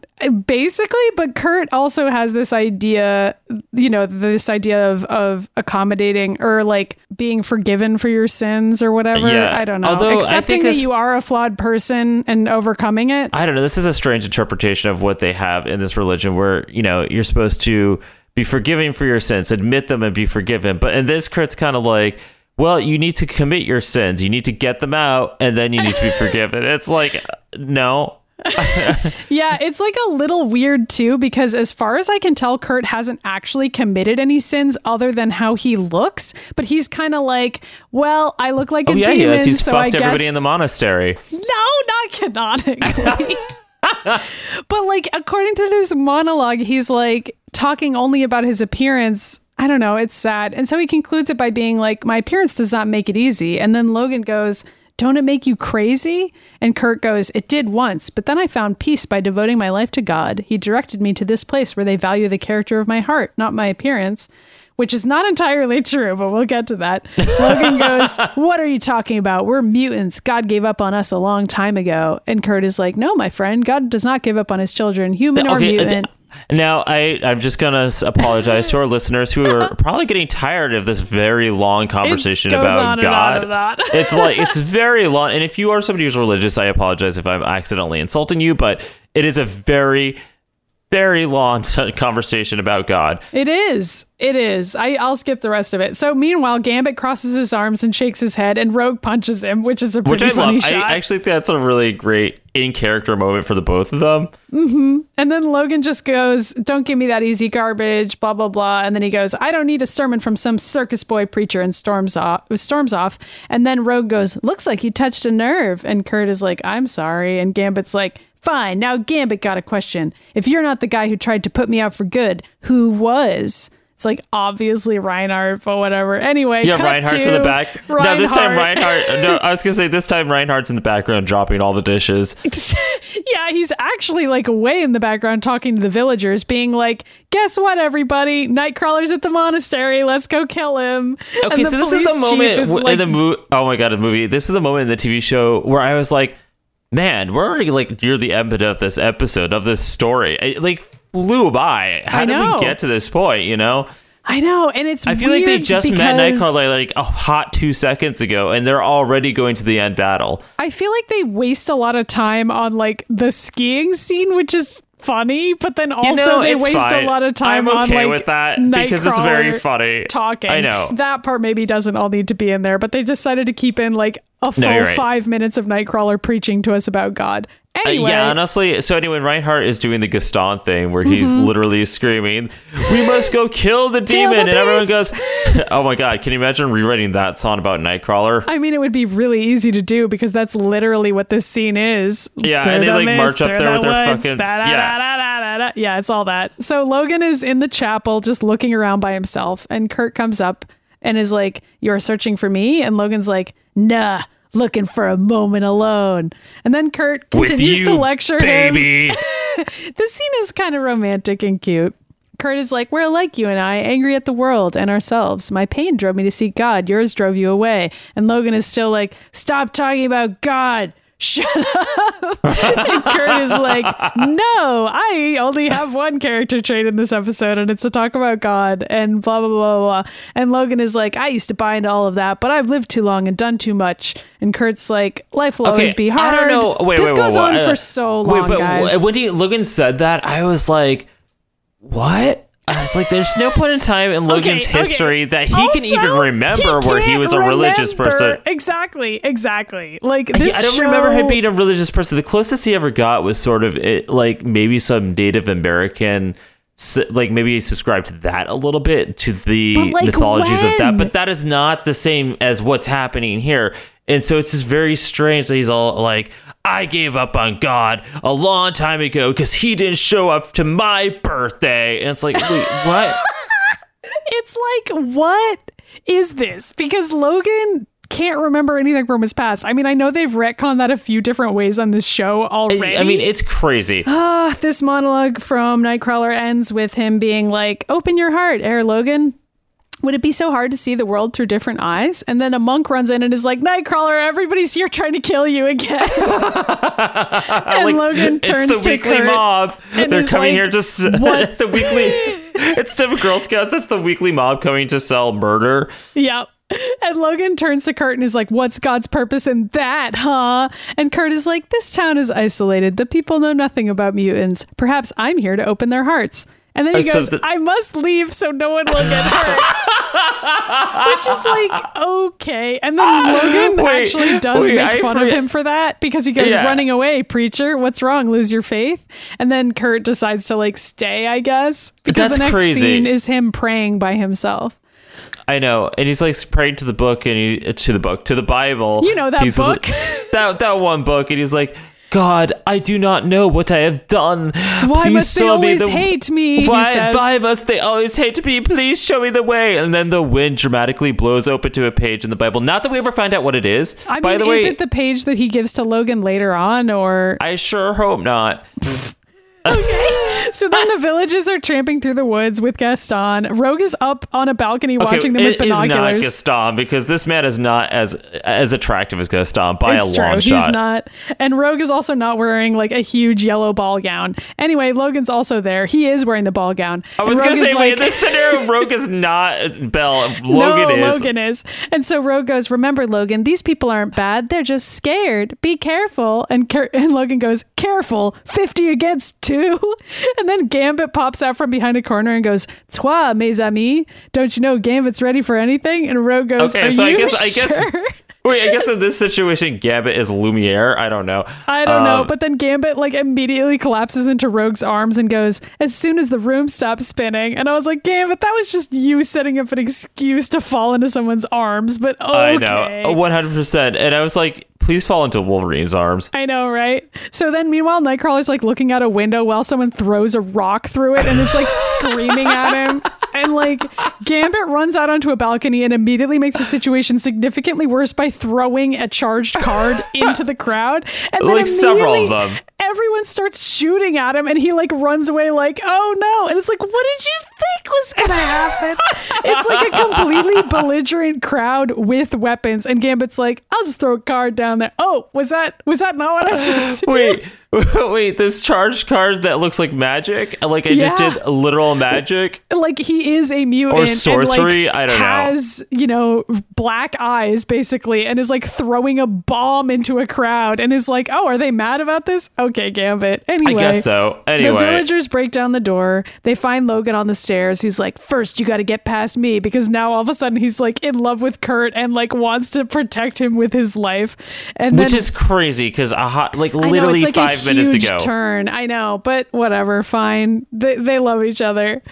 basically, but Kurt also has this idea, you know, this idea of of accommodating or like being forgiven for your sins or whatever. Yeah. I don't know. Although Accepting that you are a flawed person and overcoming it. I don't know. This is a strange interpretation of what they have in this religion where, you know, you're supposed to be forgiving for your sins, admit them and be forgiven. But in this, Kurt's kind of like, well, you need to commit your sins. You need to get them out and then you need to be forgiven. It's like, no. Yeah, it's like a little weird too because as far as I can tell, Kurt hasn't actually committed any sins other than how he looks. But he's kind of like, well, I look like oh, a Oh, yeah, demon, he. He's so fucked I everybody guess in the monastery. No, not canonically. but like according to this monologue, he's like talking only about his appearance. I don't know, it's sad. And so he concludes it by being like, My appearance does not make it easy. And then Logan goes, Don't it make you crazy? And Kurt goes, It did once, but then I found peace by devoting my life to God. He directed me to this place where they value the character of my heart, not my appearance. Which is not entirely true, but we'll get to that. Logan goes, What are you talking about? We're mutants. God gave up on us a long time ago. And Kurt is like, No, my friend, God does not give up on his children, human or Okay, uh, mutant. Now, I, I'm just going to apologize to our listeners who are probably getting tired of this very long conversation about God. on it's like, it's very long. And if you are somebody who's religious, I apologize if I'm accidentally insulting you, but it is a very, very long conversation about God. It is. It is. I, I'll skip the rest of it. So meanwhile, Gambit crosses his arms and shakes his head, and Rogue punches him, which is a Which pretty I funny love. shot. I actually think that's a really great in character moment for the both of them. Mm-hmm. And then Logan just goes, Don't give me that easy garbage, blah, blah, blah. And then he goes, I don't need a sermon from some circus boy preacher and storms off storms off. And then Rogue goes, Looks like you touched a nerve. And Kurt is like, I'm sorry. And Gambit's like, Fine, now Gambit got a question. If you're not the guy who tried to put me out for good, who was? It's like obviously Reinhardt, but whatever. Anyway, Yeah, Reinhardt's in the back. No, this time Reinhardt. Reinhardt. No, I was gonna say this time Reinhardt's in the background dropping all the dishes. yeah, he's actually like way in the background talking to the villagers, being like, "Guess what, everybody? Nightcrawler's at the monastery. Let's go kill him." Okay, so this is the moment is w- like, in the movie. Oh my god, the movie. This is the moment in the TV show where I was like, "Man, we're already like near the end of this episode of this story. It like flew by. How did we get to this point? You know, I know, and it's. I feel like they just met Nightcrawler like a oh, hot two seconds ago, and they're already going to the end battle. I feel like they waste a lot of time on like the skiing scene, which is funny, but then also You know, they waste fine. a lot of time I'm on okay like with that because it's very funny. talking. I know. that part maybe doesn't all need to be in there, but they decided to keep in like a full you're right. five minutes of Nightcrawler preaching to us about God. Uh, yeah, honestly. So anyway, Reinhardt is doing the Gaston thing where he's Mm-hmm. literally screaming, "We must go kill the demon!" and everyone goes, "Oh my god!" Can you imagine rewriting that song about Nightcrawler? I mean, it would be really easy to do because that's literally what this scene is. Yeah, Through and they, the like, mist, march up there the with their woods, fucking- yeah. Yeah, it's all that. So Logan is in the chapel just looking around by himself, and Kurt comes up and is like, You are searching for me? And Logan's like, Nah. Looking for a moment alone. And then Kurt continues to lecture him. baby. This scene is kind of romantic and cute. Kurt is like, We're like you and I, angry at the world and ourselves. My pain drove me to seek God. Yours drove you away. And Logan is still like, Stop talking about God. Shut up. and Kurt is like, No, I only have one character trait in this episode, and it's to talk about God and blah, blah, blah, blah. And Logan is like, I used to buy into all of that, but I've lived too long and done too much. And Kurt's like, Life will always be hard. I don't know. Wait, this wait, goes wait, on for so long, Wait, but guys. when he, Logan said that, I was like, "What?" I was like, "There's no point in time in Logan's Okay, okay. history that he can even remember he where he was a religious remember. person." Exactly, exactly. Like this I don't show- remember him being a religious person. The closest he ever got was sort of it, like maybe some Native American, like maybe he subscribed to that a little bit to the like, mythologies of that. But that is not the same as what's happening here. And so it's just very strange that he's all like, I gave up on God a long time ago because he didn't show up to my birthday. And it's like, wait, what? it's like, what is this? Because Logan can't remember anything from his past. I mean, I know they've retconned that a few different ways on this show already. I mean, it's crazy. Ah, this monologue from Nightcrawler ends with him being like, "Open your heart, Herr Logan." Would it be so hard to see the world through different eyes? And then a monk runs in and is like, Nightcrawler, everybody's here trying to kill you again. and Like, Logan turns to Kurt. it's the to weekly Kurt mob. They're coming like, here to. s- "What's-" the weekly. It's the Girl Scouts. It's the weekly mob coming to sell murder. Yep. And Logan turns to Kurt and is like, What's God's purpose in that, huh? And Kurt is like, This town is isolated. The people know nothing about mutants. Perhaps I'm here to open their hearts. And then he Uh, so goes, the- I must leave so no one will get hurt. Which is like, okay. And then Logan Wait, actually does wait, make I fun of him for that because he goes, Yeah. running away, preacher. What's wrong? Lose your faith? And then Kurt decides to like stay, I guess. Because That's the next crazy. scene is him praying by himself. I know, and he's like praying to the book and he to the book to the Bible. You know that He's book. that that one book, and he's like, God, I do not know what I have done. Why Please must they always the- hate me? Why, why must they always hate me? Please show me the way. And then the wind dramatically blows open to a page in the Bible. Not that we ever find out what it is. I mean, By the is it the page that he gives to Logan later on, or I sure hope not. so? Then the villagers are tramping through the woods with Gaston. Rogue is up on a balcony watching them with binoculars. it is not. Gaston because this man is not as as attractive as Gaston by it's a true. long He's shot. not. And Rogue is also not wearing like a huge yellow ball gown. Anyway, Logan's also there. He is wearing the ball gown. I was gonna Rogue is say, wait, like- in this scenario, Rogue is not Belle. Logan no, is. Logan is. And so Rogue goes, Remember, Logan, these people aren't bad. They're just scared. Be careful. And, and Logan goes, Careful. 50 against two. And then Gambit pops out from behind a corner and goes, Toi, mes amis. Don't you know Gambit's ready for anything? And Rogue goes, Okay, Are so I you guess I guess wait, I guess in this situation, Gambit is Lumiere. I don't know. I don't know, Um, but then Gambit like immediately collapses into Rogue's arms and goes, as soon as the room stops spinning. And I was like, Gambit, that was just you setting up an excuse to fall into someone's arms. But okay. I know, one hundred percent. And I was like, please fall into Wolverine's arms. I know, right? So then, meanwhile, Nightcrawler's like looking out a window while someone throws a rock through it and it's like screaming at him. And like Gambit runs out onto a balcony and immediately makes the situation significantly worse by throwing a charged card into the crowd. And then Like several of them. Everyone starts shooting at him and he like runs away like, oh no. And it's like, what did you think was gonna happen? it's like a completely belligerent crowd with weapons. And Gambit's like, I'll just throw a card down there. Oh, was that was that not what I was supposed to do? Wait, wait, this charged card that looks like magic? Like I just did literal magic? like he is a mutant Or and, like, sorcery? I don't know. has you know black eyes basically and is like throwing a bomb into a crowd and is like oh are they mad about this okay gambit I anyway guess so. Anyway. the villagers break down the door. They find Logan on the stairs, who's like, First, you got to get past me because now all of a sudden he's like in love with Kurt and like wants to protect him with his life. And which then, is crazy because a hot, like I know, literally like five a minutes ago. turn. I know, but whatever, fine. They, they love each other.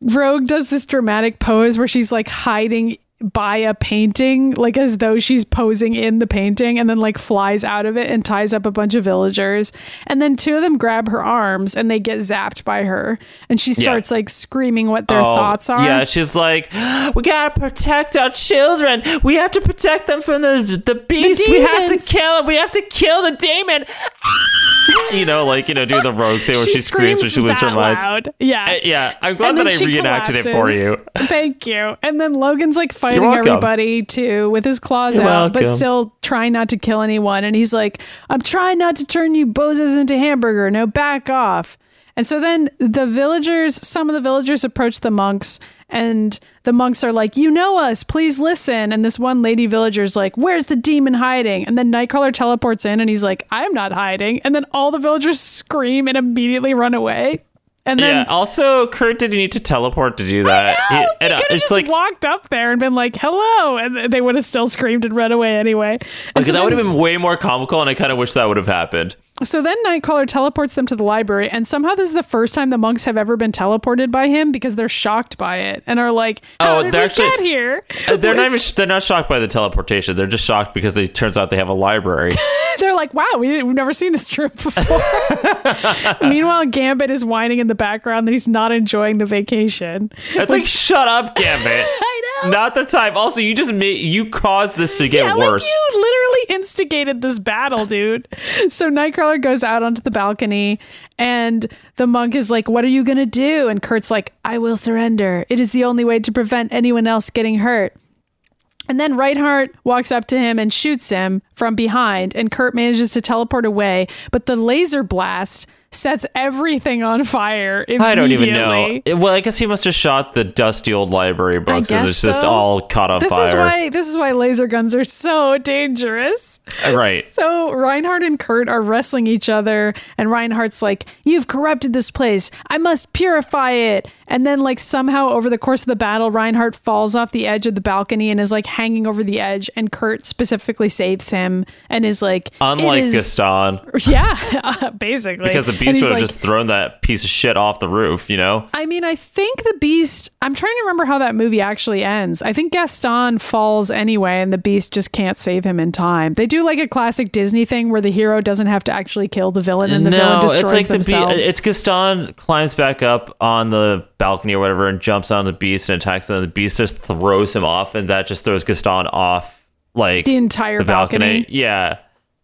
Rogue does this dramatic pose where she's like hiding by a painting, like as though she's posing in the painting, and then like flies out of it and ties up a bunch of villagers. And then two of them grab her arms and they get zapped by her. And she starts like screaming what their Oh, thoughts are. Yeah, she's like, we gotta protect our children. We have to protect them from the the beast. we have to kill him. We have to kill the demon. you know, like you know, do the rogue thing where she, screams when she loses her mind. Yeah. Uh, Yeah, I'm glad that I she reenacted it for you. Thank you. And then Logan's like fighting welcome. everybody too with his claws You're out, but still trying not to kill anyone. And he's like, I'm trying not to turn you bozos into hamburger. Now back off. And so then the villagers, some of the villagers approach the monks, and the monks are like, You know us, please listen. And this one lady villager's like, Where's the demon hiding? And then Nightcrawler teleports in and he's like, I'm not hiding. And then all the villagers scream and immediately run away. And then yeah. Also, Kurt didn't need to teleport to do that. no, He- he uh, could have just like, walked up there and been like, "Hello," and they would have still screamed and run away anyway. And like so that would have been way more comical, and I kind of wish that would have happened. So then Nightcrawler teleports them to the library, and somehow this is the first time the monks have ever been teleported by him because they're shocked by it and are like, "How Oh, did they're we actually- get here?" Uh, They're not even, they're not shocked by the teleportation. They're just shocked because it turns out they have a library. they're like, "Wow, we we've never seen this room before." Meanwhile, Gambit is whining in the background that he's not enjoying the vacation. It's like, shut up, Gambit. Not the time. Also, you just made you caused this to get yeah, worse. like you literally instigated this battle, dude. So Nightcrawler goes out onto the balcony, and the monk is like, "What are you gonna do?" And Kurt's like, "I will surrender. It is the only way to prevent anyone else getting hurt." And then Reinhardt walks up to him and shoots him from behind, and Kurt manages to teleport away. But the laser blast sets everything on fire. I don't even know. Well, I guess he must have shot the dusty old library books, and it's just so. all caught on This fire. is why this is why laser guns are so dangerous. Uh, right. So Reinhardt and Kurt are wrestling each other, and Reinhardt's like, "You've corrupted this place. I must purify it." And then, like somehow over the course of the battle, Reinhardt falls off the edge of the balcony and is like hanging over the edge, and Kurt specifically saves him and is like, Unlike "It is- Gaston, yeah, basically, because the beast would have like, just thrown that piece of shit off the roof, you know? I mean, I think the Beast. I'm trying to remember how that movie actually ends. I think Gaston falls anyway, and the Beast just can't save him in time. They do like a classic Disney thing where the hero doesn't have to actually kill the villain, and the villain destroys it's like themselves. the beast. It's Gaston climbs back up on the balcony or whatever and jumps on the beast and attacks him. And the beast just throws him off, and that just throws Gaston off like the entire the balcony. balcony. Yeah.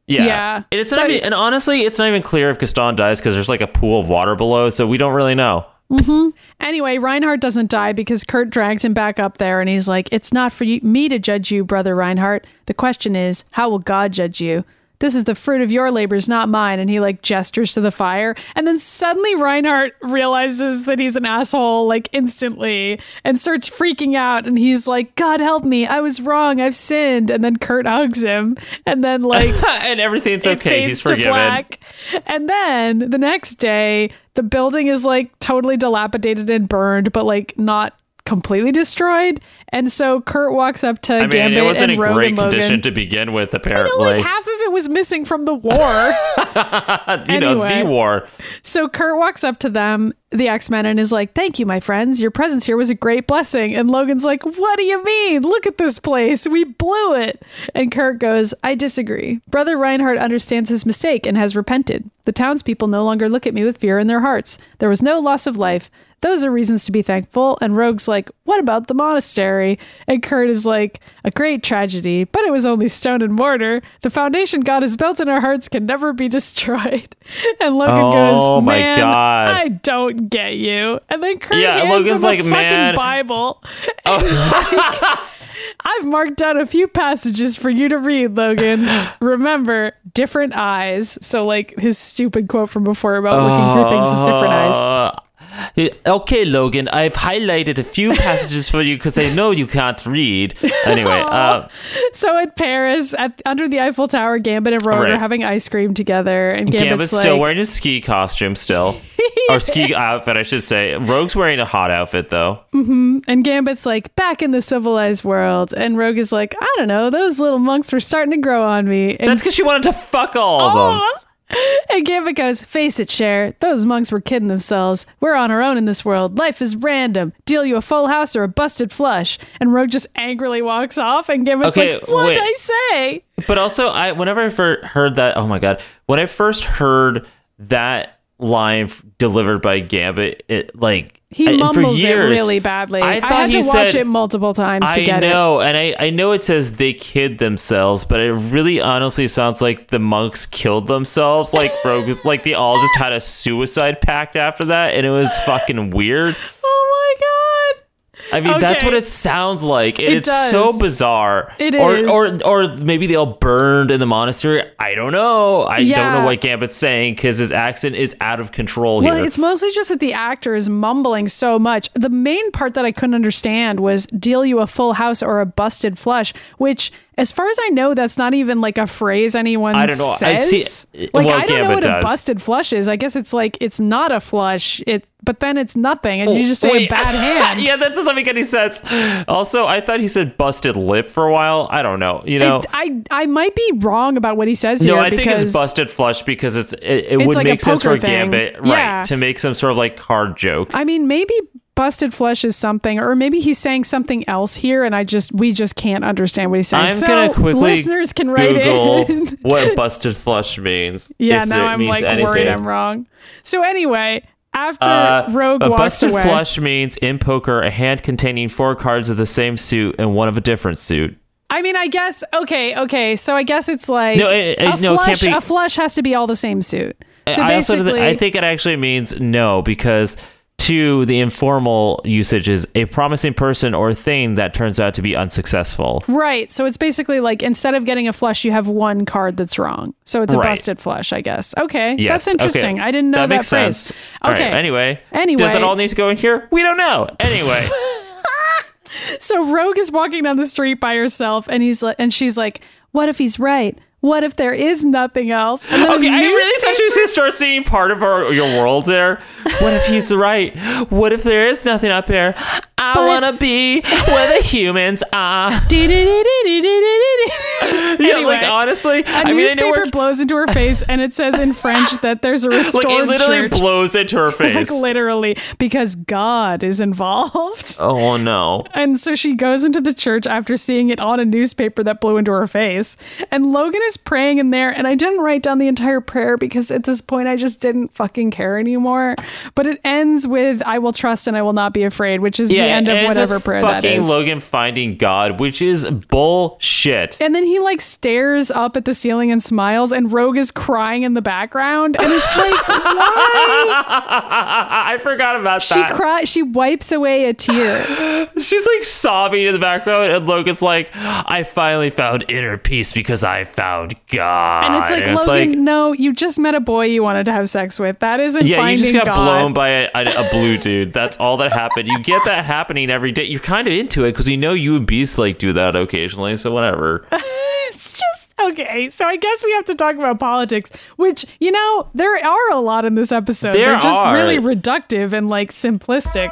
Yeah. Yeah. And it's not even, and honestly, it's not even clear if Gaston dies because there's like a pool of water below, so we don't really know. Mm-hmm. Anyway, Reinhardt doesn't die because Kurt drags him back up there, and he's like, "It's not for you, me to judge you, brother Reinhardt. The question is, how will God judge you?" This is the fruit of your labors, not mine. And he like gestures to the fire. And then suddenly Reinhardt realizes that he's an asshole, like instantly, and starts freaking out. And he's like, God help me. I was wrong. I've sinned. And then Kurt hugs him. And then, like, and everything's okay. He's forgiven. black. And then the next day, the building is like totally dilapidated and burned, but like not completely destroyed. And so Kurt walks up to I mean, Gambit it wasn't and in Rogue great condition to begin with, I know, apparently. like half was missing from the war. you know, the war. so Kurt walks up to them, the X Men, and is like, Thank you, my friends. Your presence here was a great blessing. And Logan's like, What do you mean? Look at this place. We blew it. And Kurt goes, I disagree. Brother Reinhardt understands his mistake and has repented. The townspeople no longer look at me with fear in their hearts. There was no loss of life. Those are reasons to be thankful. And Rogue's like, What about the monastery? And Kurt is like, A great tragedy, but it was only stone and mortar. The foundation God has built in our hearts can never be destroyed. And Logan Oh goes, my Man, God. I don't get you. And then Kurt Yeah, hands Logan's him like, a "Man." fucking Bible. Oh. He's like, I've marked down a few passages for you to read, Logan. Remember, different eyes. So, like his stupid quote from before about looking through things with different eyes. Uh, Okay, Logan, I've highlighted a few passages for you because I know you can't read. Anyway, uh, So at Paris, at under the Eiffel Tower, Gambit and Rogue Right. are having ice cream together, and Gambit's, Gambit's like, still wearing his ski costume still. or ski outfit, I should say. Rogue's wearing a hot outfit, though. and Gambit's like, back in the civilized world, and Rogue is like, I don't know, those little monks were starting to grow on me. And That's because she wanted to fuck all of them. And Gambit goes, Face it, Cher. Those monks were kidding themselves. We're on our own in this world. Life is random. Deal you a full house or a busted flush. And Rogue just angrily walks off, and Gambit's Okay, like, What'd. I say? But also, I whenever I first heard that, oh my god, when I first heard that line delivered by Gambit, it like He I- mumbles years, it really badly. I I, had to watch said- it multiple times to I get it. I know, and I, I know it says they kid themselves, but it really honestly sounds like the monks killed themselves. Like Rogue was like they all just had a suicide pact after that, and it was fucking weird. I mean, that's what it sounds like. It it's so bizarre. It or, is. Or, or maybe they all burned in the monastery. I don't know. I don't know what Gambit's saying because his accent is out of control here. Well, here. it's mostly just that the actor is mumbling so much. The main part that I couldn't understand was deal you a full house or a busted flush, which, as far as I know, that's not even like a phrase anyone I don't know. I says. see- like well, I don't know what does. a busted flush is. I guess it's like it's not a flush. It but then it's nothing, and you oh, just say a bad hand. yeah, that doesn't make any sense. Also, I thought he said busted lip for a while. I don't know. You know. It- I I might be wrong about what he says no, here I think it's busted flush because it's it, it would like make sense for a thing. gambit, Yeah. right? To make some sort of like card joke. I mean, maybe busted flush is something, or maybe he's saying something else here, and I just we just can't understand what he's saying. I'm so gonna quickly listeners can write Google in. what busted flush means. yeah, now I'm like anything. worried I'm wrong. So anyway, after Uh, Rogue a walks busted away, flush means in poker a hand containing four cards of the same suit and one of a different suit. I mean, I guess okay, okay. So I guess it's like No, it- it- a no, flush. be- A flush has to be all the same suit. So I also basically, I think it actually means no because two the informal usage is a promising person or thing that turns out to be unsuccessful. Right. So it's basically like instead of getting a flush, you have one card that's wrong. So it's a Right. busted flush, I guess. Okay. Yes, That's interesting. okay. I didn't know that, that makes phrase. sense. All right, Okay. anyway, Anyway. does it all need to go in here? We don't know. Anyway, So Rogue is walking down the street by herself and he's like and she's like, What if he's right? What if there is nothing else? And then a okay, I really thought newspaper- was gonna start seeing part of our, your world there. What if he's right? What if there is nothing up there? I But- wanna be where the humans are. Yeah, Anyway, like honestly, a I mean, I newspaper blows into her face and it says in French that there's a restored like it literally church. blows into her face. like literally because God is involved. oh no. And so she goes into the church after seeing it on a newspaper that blew into her face. And Logan is praying in there. And I didn't write down the entire prayer because at this point I just didn't fucking care anymore. But it ends with I will trust and I will not be afraid, which is the end of whatever prayer that fucking. Logan finding God, which is bullshit. and then he like stares up at the ceiling and smiles, and Rogue is crying in the background. And it's like, why? I forgot about She that. cries, she wipes away a tear. She's like sobbing in the background, and Logan's like, "I finally found inner peace because I found God." And it's like, Logan, no, you just met a boy you wanted to have sex with. That isn't yeah, you just got God. blown by a, a, a blue dude. That's all that happened. You get that happening every day. You're kind of into it because you know you and Beast like do that occasionally. So whatever. it's just okay. So I guess we have to talk about politics, which you know there are a lot in this episode. There They're just are. really reductive and like simplistic.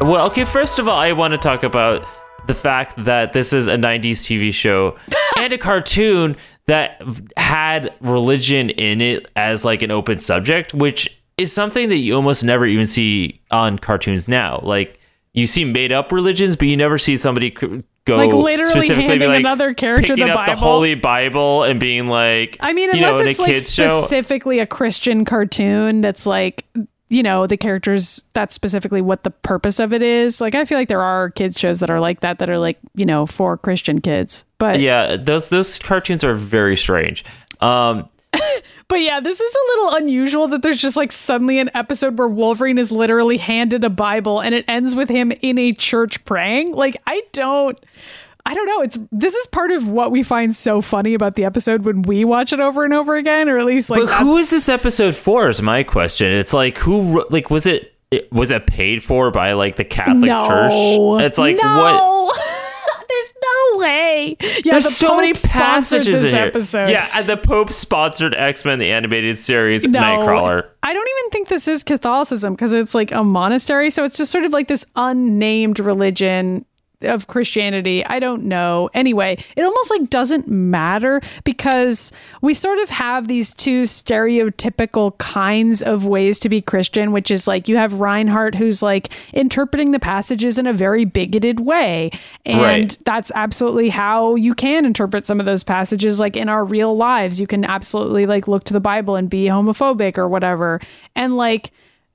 Well, okay, first of all, I want to talk about the fact that this is a 90s TV show and a cartoon that had religion in it as like an open subject, which is something that you almost never even see on cartoons now. Like you see made up religions, but you never see somebody go Like, literally specifically handing like another character picking the up the Holy Bible and being like, I mean, you know, unless in a it's like kids show. specifically a Christian cartoon that's like you know the characters that's specifically what the purpose of it is like i feel like there are kids shows that are like that that are like you know for christian kids but Yeah, those those cartoons are very strange. Um, But yeah, this is a little unusual that there's just like suddenly an episode where Wolverine is literally handed a Bible and it ends with him in a church praying. Like I don't I don't know. It's this is part of what we find so funny about the episode when we watch it over and over again, or at least like but who is this episode for? Is my question. It's like who like was it? it was it paid for by like the Catholic no. Church? It's like what? no. There's no way. Yeah, There's the so many Pope sponsored passages this in here. episode. Yeah, and the Pope sponsored X Men the animated series No, Nightcrawler. I don't even think this is Catholicism because it's like a monastery. So it's just sort of like this unnamed religion of Christianity. I don't know. Anyway, it almost like doesn't matter because we sort of have these two stereotypical kinds of ways to be Christian, which is like you have Reinhardt who's like interpreting the passages in a very bigoted way. And Right. that's absolutely how you can interpret some of those passages like in our real lives you can absolutely like look to the bible and be homophobic or whatever and like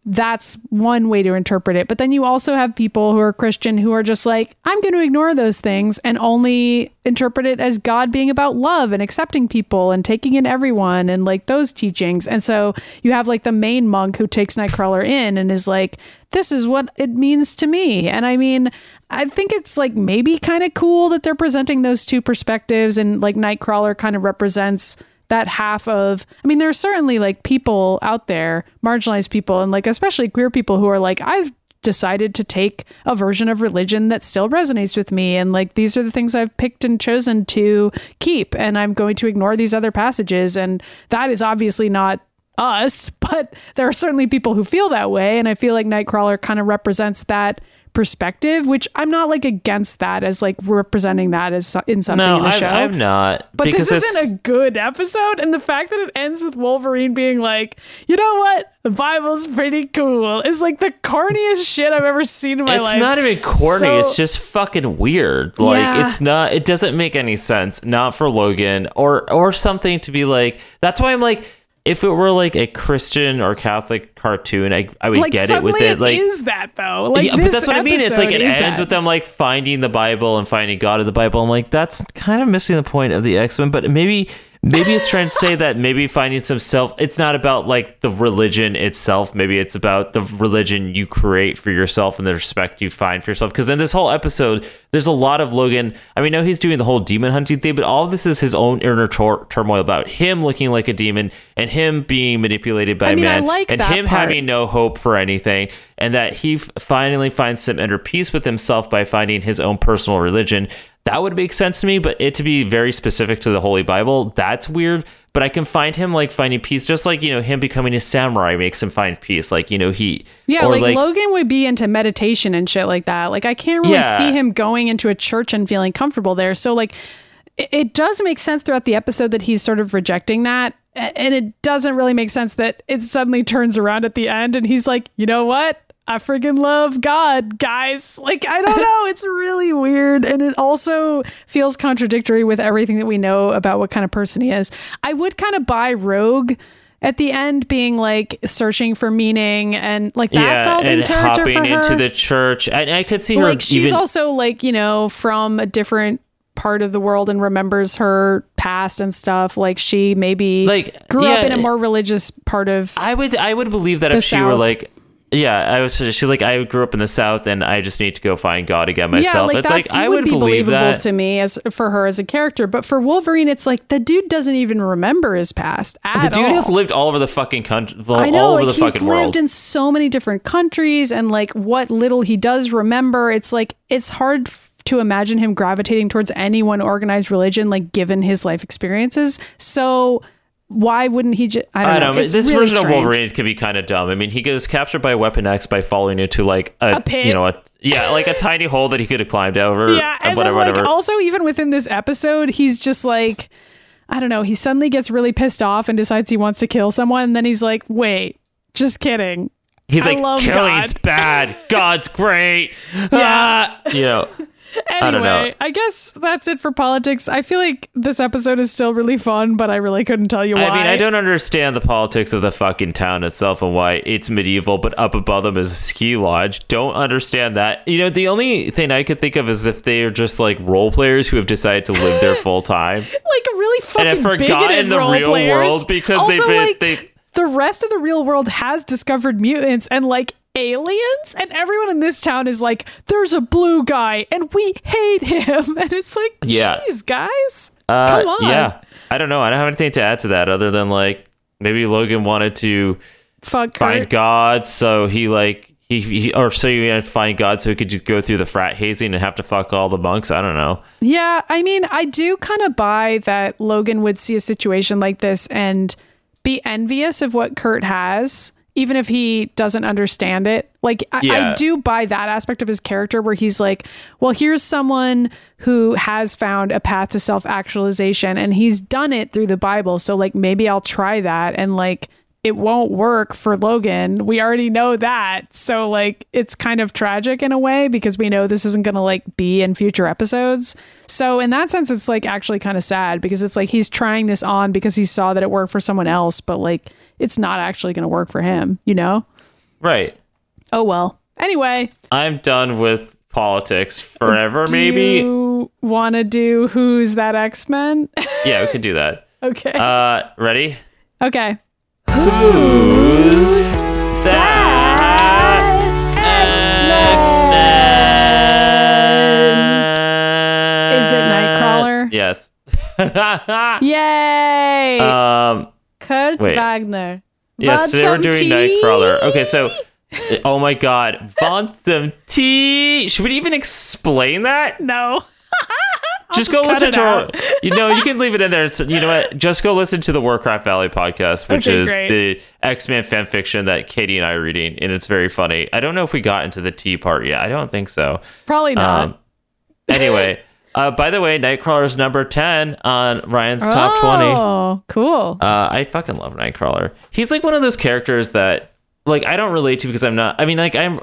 that's one way to interpret it. But then you also have people who are christian who are just like i'm going to ignore those things and only interpret it as god being about love and accepting people and taking in everyone and like those teachings. And so you have like the main monk who takes nightcrawler in and is like this is what it means to me. And i mean I think it's like maybe kind of cool that they're presenting those two perspectives and like Nightcrawler kind of represents that half of I mean there are certainly like people out there, marginalized people and like especially queer people who are like I've decided to take a version of religion that still resonates with me and like these are the things I've picked and chosen to keep and I'm going to ignore these other passages and that is obviously not us but there are certainly people who feel that way and I feel like Nightcrawler kind of represents that perspective which I'm not like against that as like representing that as in something No, in the I'm, show I'm not. but this it's- isn't a good episode, and the fact that it ends with Wolverine being like, "You know what? The Bible's pretty cool," is like the corniest shit I've ever seen in my it's life. It's not even corny. So- it's just fucking weird. Like Yeah. it's not. It doesn't make any sense. Not for Logan or or something to be like. That's why I'm like. If it were like a Christian or Catholic cartoon, I, I would like get it with it. Like is that though? Like yeah, but that's what I mean. It's like it ends that. with them like finding the Bible and finding God in the Bible. I'm like, that's kind of missing the point of the X Men. But maybe, maybe it's trying to say that maybe finding some self. It's not about like the religion itself. Maybe it's about the religion you create for yourself and the respect you find for yourself. Because in this whole episode, there's a lot of Logan. I mean, no, he's doing the whole demon hunting thing, but all of this is his own inner tor- turmoil about him looking like a demon and him being manipulated by I mean, man like and him part. having no hope for anything, and that he f- finally finds some inner peace with himself by finding his own personal religion. That would make sense to me, but it to be very specific to the Holy Bible, that's weird. But I can find him like finding peace, just like you know him becoming a samurai makes him find peace. Like you know he, Yeah, or like, Logan would be into meditation and shit like that. Like I can't really Yeah. see him going into a church and feeling comfortable there. So like it, it does make sense throughout the episode that he's sort of rejecting that. And it doesn't really make sense that it suddenly turns around at the end and he's like, you know what? I friggin' love God, guys. Like, I don't know. It's really weird. And it also feels contradictory with everything that we know about what kind of person he is. I would kind of buy Rogue at the end being like searching for meaning and like that yeah, felt in and character hopping for her. into the church, and I could see her like she's even. also like, you know, from a different part of the world and remembers her past and stuff. Like she maybe Like, grew up in a more religious part of I would I would believe that if she were like. Yeah, I was. She's like, I grew up in the South, and I just need to go find God again myself. Yeah, like it's that's like I would, would be believe believable that. to me as for her as a character, but for Wolverine, it's like the dude doesn't even remember his past at The dude all. has lived all over the fucking country, I know, all over like he's lived world. in so many different countries, and like what little he does remember, it's like it's hard f- to imagine him gravitating towards any one organized religion, like given his life experiences. So why wouldn't he just? I don't I know. know. It's This really version of strange. Wolverine can be kind of dumb. I mean, he gets captured by Weapon X by falling into like a, A pit. you know, a, yeah, like a tiny hole that he could have climbed over. Yeah, and whatever, then, like, whatever. also even within this episode, he's just like, I don't know. He suddenly gets really pissed off and decides he wants to kill someone, and then he's like, "Wait, just kidding." He's I like, love killing's God." bad. God's great. Ah, you know, Anyway, don't. I, guess that's it for politics. I feel like this episode is still really fun, but I really couldn't tell you why. I mean, I don't understand the politics of the fucking town itself and why it's medieval, but up above them is a ski lodge. Don't understand that. You know, the only thing I could think of is if they are just like role players who have decided to live there full time. like really fucking have forgotten the real players. world because also, they've been- like, they- the rest of the real world has discovered mutants and like aliens and everyone in this town is like there's a blue guy and we hate him and it's like Yeah. jeez guys Uh, come on Yeah. I don't know. I don't have anything to add to that other than like maybe Logan wanted to fuck find Kurt. God, so he like he, he or so he had to find God so he could just go through the frat hazing and have to fuck all the monks. I don't know. Yeah, I mean, I do kind of buy that Logan would see a situation like this and be envious of what Kurt has, even if he doesn't understand it. Like, I, I do buy that aspect of his character where he's like, well, here's someone who has found a path to self actualization and he's done it through the Bible. So, like, maybe I'll try that. And, like, it won't work for Logan. We already know that. So like it's kind of tragic in a way because we know this isn't going to like be in future episodes. So in that sense it's like actually kind of sad because it's like he's trying this on because he saw that it worked for someone else, but like it's not actually going to work for him, you know? Right. Oh well. Anyway, I'm done with politics forever, do maybe. you want to do who's that X-Men? Yeah, we could do that. okay. Uh ready? okay. Who's that X-Men? Is it Nightcrawler? Yes. Yay! um Kurt wait. Wagner. Yes, today we're doing tea? Nightcrawler. Okay, so oh my god, want some tea? Should we even explain that? No. just just go listen to our, you know you can leave it in there. So, you know what? Just go listen to the Warcraft Valley podcast, which Okay, is great. the X Men fan fiction that Katie and I are reading, and it's very funny. I don't know if we got into the tea part yet. I don't think so. Probably not. Um, anyway, uh, by the way, Nightcrawler is number ten on Ryan's top twenty. Oh, cool. Uh, I fucking love Nightcrawler. He's like one of those characters that, like, I don't relate to because I'm not. I mean, like, I'm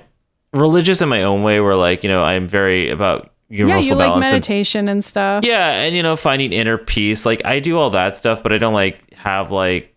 religious in my own way, where like, you know, I'm very about universal yeah, you like balance. and, meditation and stuff. yeah, and you know, finding inner peace. Like, I do all that stuff, but I don't like have like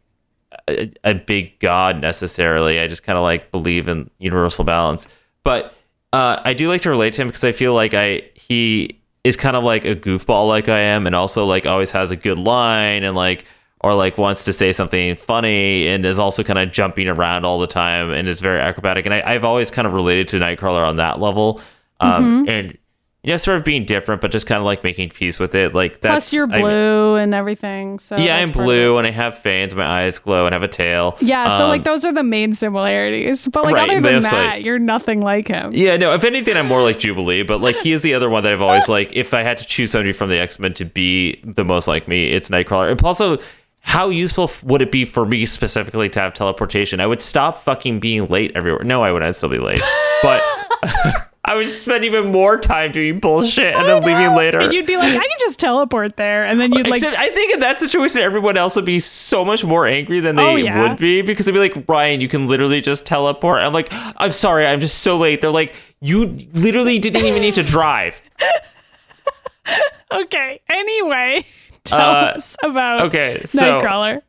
a, a big god necessarily. I just kind of like believe in universal balance. But uh, I do like to relate to him because I feel like I he is kind of like a goofball like I am, and also like always has a good line and like or like wants to say something funny and is also kind of jumping around all the time and is very acrobatic. And I, I've always kind of related to Nightcrawler on that level. Um, and you know, sort of being different, but just kind of like making peace with it. Like that's Plus, you're blue and everything. So yeah, I'm blue perfect. and I have fangs. My eyes glow and have a tail. Yeah, so Um, like those are the main similarities. But like Right, other than that, you're nothing like him. Yeah, no. If anything, I'm more like Jubilee, but like he is the other one that I've always like. If I had to choose somebody from the X Men to be the most like me, it's Nightcrawler. And also, how useful would it be for me specifically to have teleportation? I would stop fucking being late everywhere. No, I wouldn't. I'd still be late, but I would spend even more time doing bullshit and then leaving later. And you'd be like, I can just teleport there, and then you'd like, Except I think in that situation, everyone else would be so much more angry than they Oh, yeah. would be because they'd be like, Ryan, you can literally just teleport. I'm like, I'm sorry, I'm just so late. They're like, you literally didn't even need to drive. okay. Anyway, tell Uh, us about okay, so- Nightcrawler.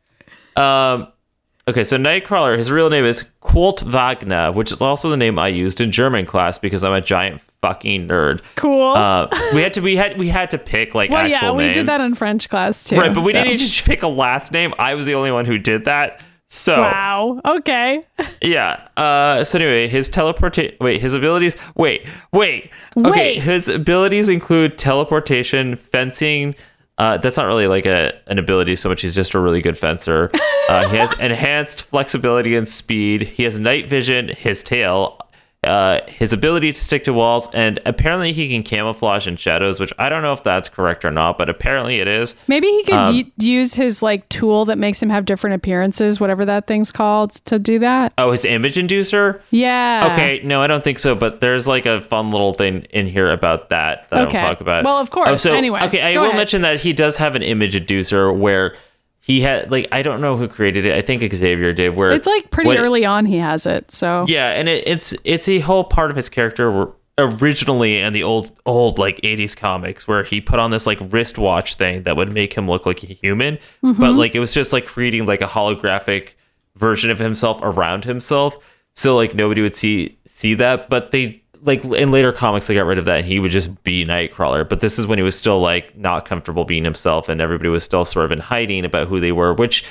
Um, okay, so Nightcrawler, his real name is Kurt Wagner, which is also the name I used in German class because I'm a giant fucking nerd. Cool. Uh, we had to we had we had to pick like well, actual yeah, we names. did that in French class too. right, but we so- didn't just pick a last name. I was the only one who did that. So Wow. Okay. Yeah. Uh, so anyway, his teleportation. Wait, his abilities. Wait, wait. Okay, Wait. his abilities include teleportation, fencing. Uh, that's not really like a an ability so much. He's just a really good fencer. Uh, he has enhanced flexibility and speed. He has night vision. His tail. Uh, his ability to stick to walls, and apparently he can camouflage in shadows, which I don't know if that's correct or not, but apparently it is. Maybe he could Um, u- use his like tool that makes him have different appearances, whatever that thing's called, to do that. Oh, his image inducer. Yeah. Okay, no, I don't think so. But there's like a fun little thing in here about that that Okay. I don't talk about. Well, of course. Oh, so, Anyway, okay, I will ahead. mention that he does have an image inducer where he had like I don't know who created it. I think Xavier did. Where It's like pretty when- early on he has it. So Yeah, and it, it's it's a whole part of his character originally in the old old like 80s comics where he put on this like wristwatch thing that would make him look like a human Mm-hmm. but like it was just like creating like a holographic version of himself around himself so like nobody would see see that but they like in later comics they got rid of that and he would just be nightcrawler but this is when he was still like not comfortable being himself and everybody was still sort of in hiding about who they were which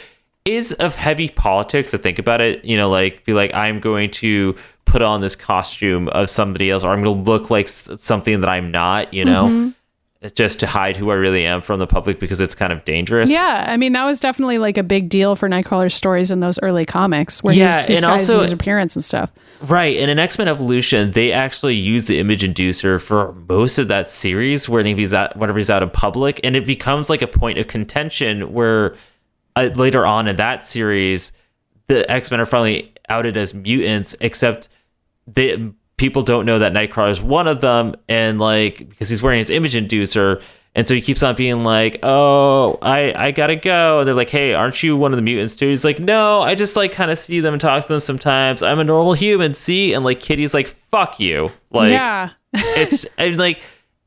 is of heavy politics to think about it. You know, like be like, I'm going to put on this costume of somebody else, or I'm going to look like something that I'm not. You know, Mm-hmm. Just to hide who I really am from the public because it's kind of dangerous. yeah, I mean that was definitely like a big deal for Nightcrawler's stories in those early comics where Yeah, he's and also- his appearance and stuff. Right. And in X Men Evolution, they actually use the image inducer for most of that series where he's out, whenever he's out in public, and it becomes like a point of contention where uh, later on in that series, the X Men are finally outed as mutants, except they people don't know that Nightcrawler is one of them, and like because he's wearing his image inducer. And so he keeps on being like, "Oh, I I gotta go." And they're like, "Hey, aren't you one of the mutants too?" He's like, "No, I just like kind of see them and talk to them sometimes. I'm a normal human." See, and like Kitty's like, "Fuck you!" Like, yeah. it's and like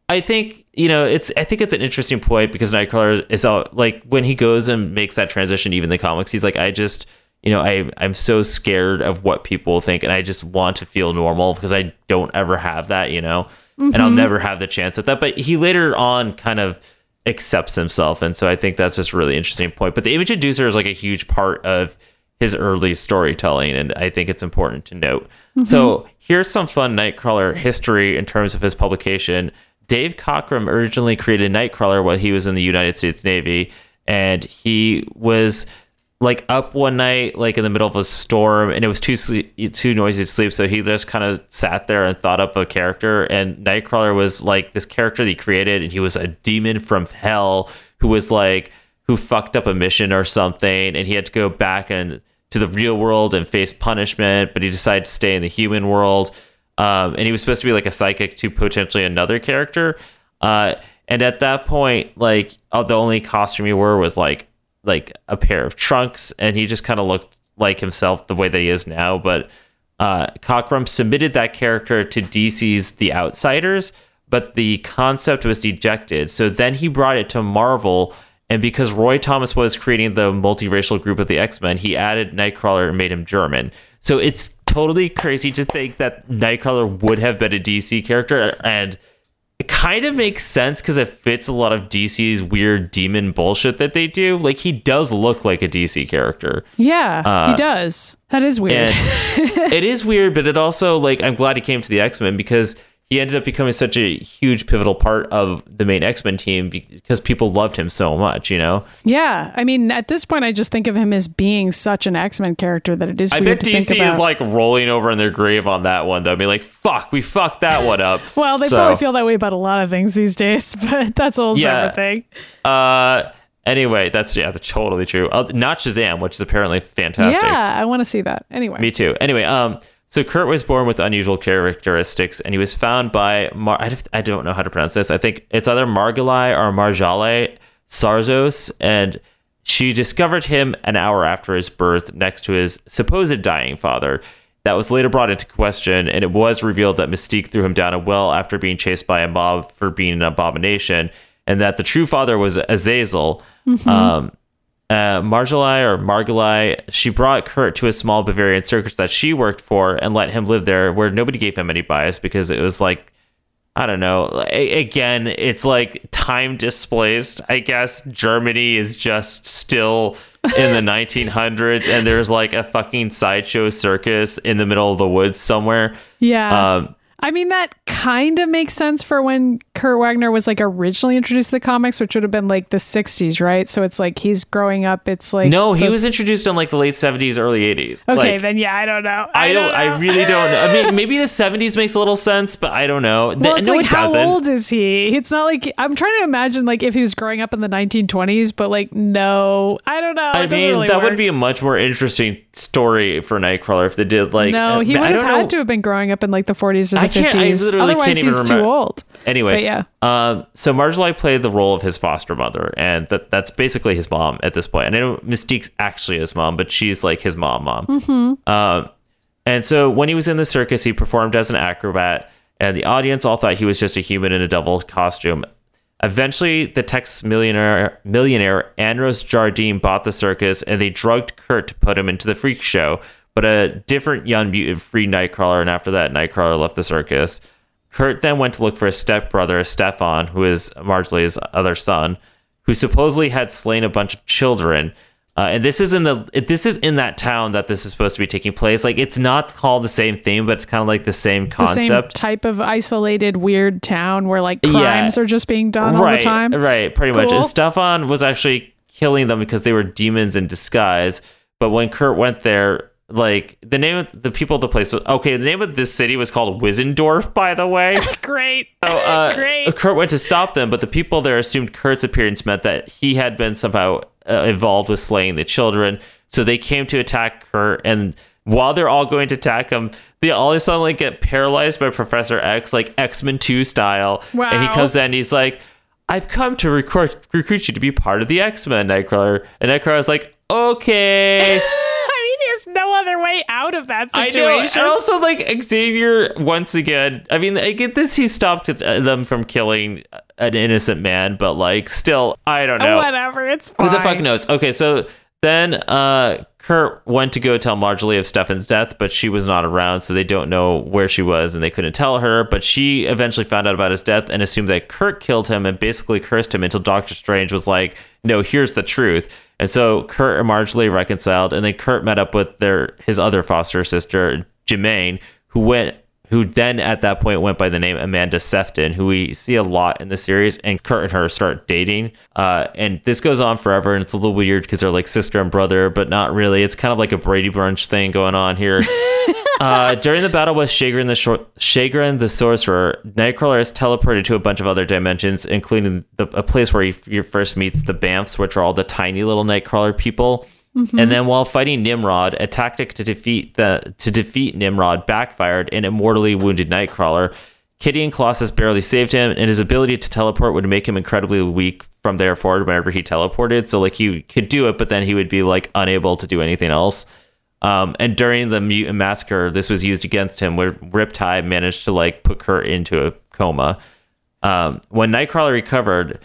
I think you know it's I think it's an interesting point because Nightcrawler is all like when he goes and makes that transition even in the comics he's like I just you know I I'm so scared of what people think and I just want to feel normal because I don't ever have that you know? And I'll mm-hmm. never have the chance at that. But he later on kind of accepts himself and so I think that's just a really interesting point. But the image inducer is like a huge part of his early storytelling and I think it's important to note. Mm-hmm. So here's some fun Nightcrawler history in terms of his publication. Dave Cockrum originally created Nightcrawler while he was in the United States Navy, and he was like up one night, like in the middle of a storm, and it was too sleep, too noisy to sleep. So he just kind of sat there and thought up a character. And Nightcrawler was like this character that he created, and he was a demon from hell who was like who fucked up a mission or something, and he had to go back and to the real world and face punishment. But he decided to stay in the human world, um, and he was supposed to be like a psychic to potentially another character. Uh, and at that point, like the only costume he wore was like like a pair of trunks, and he just kind of looked like himself the way that he is now. But uh, Cockrum submitted that character to DC's The Outsiders, but the concept was dejected. So then he brought it to Marvel, and because Roy Thomas was creating the multiracial group of the X Men, he added Nightcrawler and made him German. So it's totally crazy to think that Nightcrawler would have been a DC character, and it kind of makes sense because it fits a lot of DC's weird demon bullshit that they do. Like he does look like a DC character. Yeah, he uh, does. That is weird. It is weird, but it also like I'm glad he came to the X Men because he ended up becoming such a huge pivotal part of the main X Men team because people loved him so much. You know, yeah, I mean, at this point, I just think of him as being such an X Men character that it is. I weird bet to think DC is like rolling over in their grave on that one though. I mean, like fuck, we fucked that one up. Well, they So, probably feel that way about a lot of things these days, but that's a whole Yeah. separate thing. Uh, anyway, that's yeah, that's totally true. Uh, not Shazam, which is apparently fantastic. Yeah, I want to see that. Anyway, Me too. Anyway, um, so Kurt was born with unusual characteristics, and he was found by Mar- I don't- know how to pronounce this. I think it's either Margulai or Marjale Sarzos, and she discovered him an hour after his birth, next to his supposed dying father. That was later brought into question, and it was revealed that Mystique threw him down a well after being chased by a mob for being an abomination, and that the true father was Azazel. Um, uh, Marjolai or Margulai, she brought Kurt to a small Bavarian circus that she worked for and let him live there where nobody gave him any bias because it was like, I don't know. A- again, it's like time displaced. I guess Germany is just still in the 1900s and there's like a fucking sideshow circus in the middle of the woods somewhere. yeah. Um, I mean, that kind of makes sense for when Kurt Wagner was like originally introduced to the comics, which would have been like the 60s, right? So it's like he's growing up. It's like. no, he the- was introduced in like the late 70s, early 80s. Okay, Like, then yeah, I don't know. I don't. know. I really don't know. I mean, maybe the '70s makes a little sense, but I don't know. Well, it's no, like it how doesn't. old is he? It's not like I'm trying to imagine like if he was growing up in the 1920s, but like no, I don't know. I mean, really that work. would be a much more interesting story for Nightcrawler if they did like. no, he I would have had know. to have been growing up in like the 40s or the I 50s. I literally Otherwise, can't even he's remember. too old. Anyway, But yeah. Um, so Marjolai played the role of his foster mother, and that that's basically his mom at this point. And I know Mystique's actually his mom, but she's like his mom, mom. Mm-hmm. Um, and so when he was in the circus, he performed as an acrobat, and the audience all thought he was just a human in a devil costume. Eventually, the Texas millionaire millionaire Andros Jardine bought the circus, and they drugged Kurt to put him into the freak show. But a different young mutant freed Nightcrawler, and after that, Nightcrawler left the circus. Kurt then went to look for his stepbrother, Stefan, who is Marjolai's other son, who supposedly had slain a bunch of children. Uh, and this is in the this is in that town that this is supposed to be taking place. Like it's not called the same thing, but it's kind of like the same The same concept. type of isolated weird town where like Yeah. crimes are just being done all the time. right, pretty much. And Stefan was actually killing them because they were demons in disguise. But when Kurt went there, like the name of the people of the place was okay. The name of this city was called Wizendorf, by the way. Great. So, uh, Great. Kurt went to stop them, but the people there assumed Kurt's appearance meant that he had been somehow uh, involved with slaying the children. So they came to attack Kurt, and while they're all going to attack him, they all of a sudden like get paralyzed by Professor X, like X Men Two style. Wow. And he comes in, and he's like, "I've come to recruit recruit you to be part of the X Men." Nightcrawler, and Nightcrawler's like, "Okay." I mean, there's no other way out of that I know. situation. And also, like Xavier, once again. I mean, I get this. He stopped them from killing an innocent man, but like, still, I don't know. Whatever. It's fine. Who the fuck knows? Okay, so then uh, Kurt went to go tell Marjorie of Stefan's death, but she was not around, so they don't know where she was and they couldn't tell her. But she eventually found out about his death and assumed that Kurt killed him and basically cursed him until Doctor Strange was like, "No, here's the truth." And so Kurt and Marjorie reconciled, and then Kurt met up with their his other foster sister, Jermaine, who went who then at that point went by the name Amanda Sefton, who we see a lot in the series, and Kurt and her start dating. Uh, and this goes on forever, and it's a little weird because they're like sister and brother, but not really. It's kind of like a Brady Bunch thing going on here. uh, during the battle with Shagrin the Shor- Shagrin the Sorcerer, Nightcrawler is teleported to a bunch of other dimensions, including the, a place where he, he first meets the Bamfs, which are all the tiny little Nightcrawler people. And then while fighting Nimrod, a tactic to defeat the to defeat Nimrod backfired and immortally wounded Nightcrawler. Kitty and Colossus barely saved him, and his ability to teleport would make him incredibly weak from there forward whenever he teleported. So like he could do it, but then he would be like unable to do anything else. Um, and during the mutant massacre, this was used against him, where Riptide managed to like put Kurt into a coma. Um, when Nightcrawler recovered,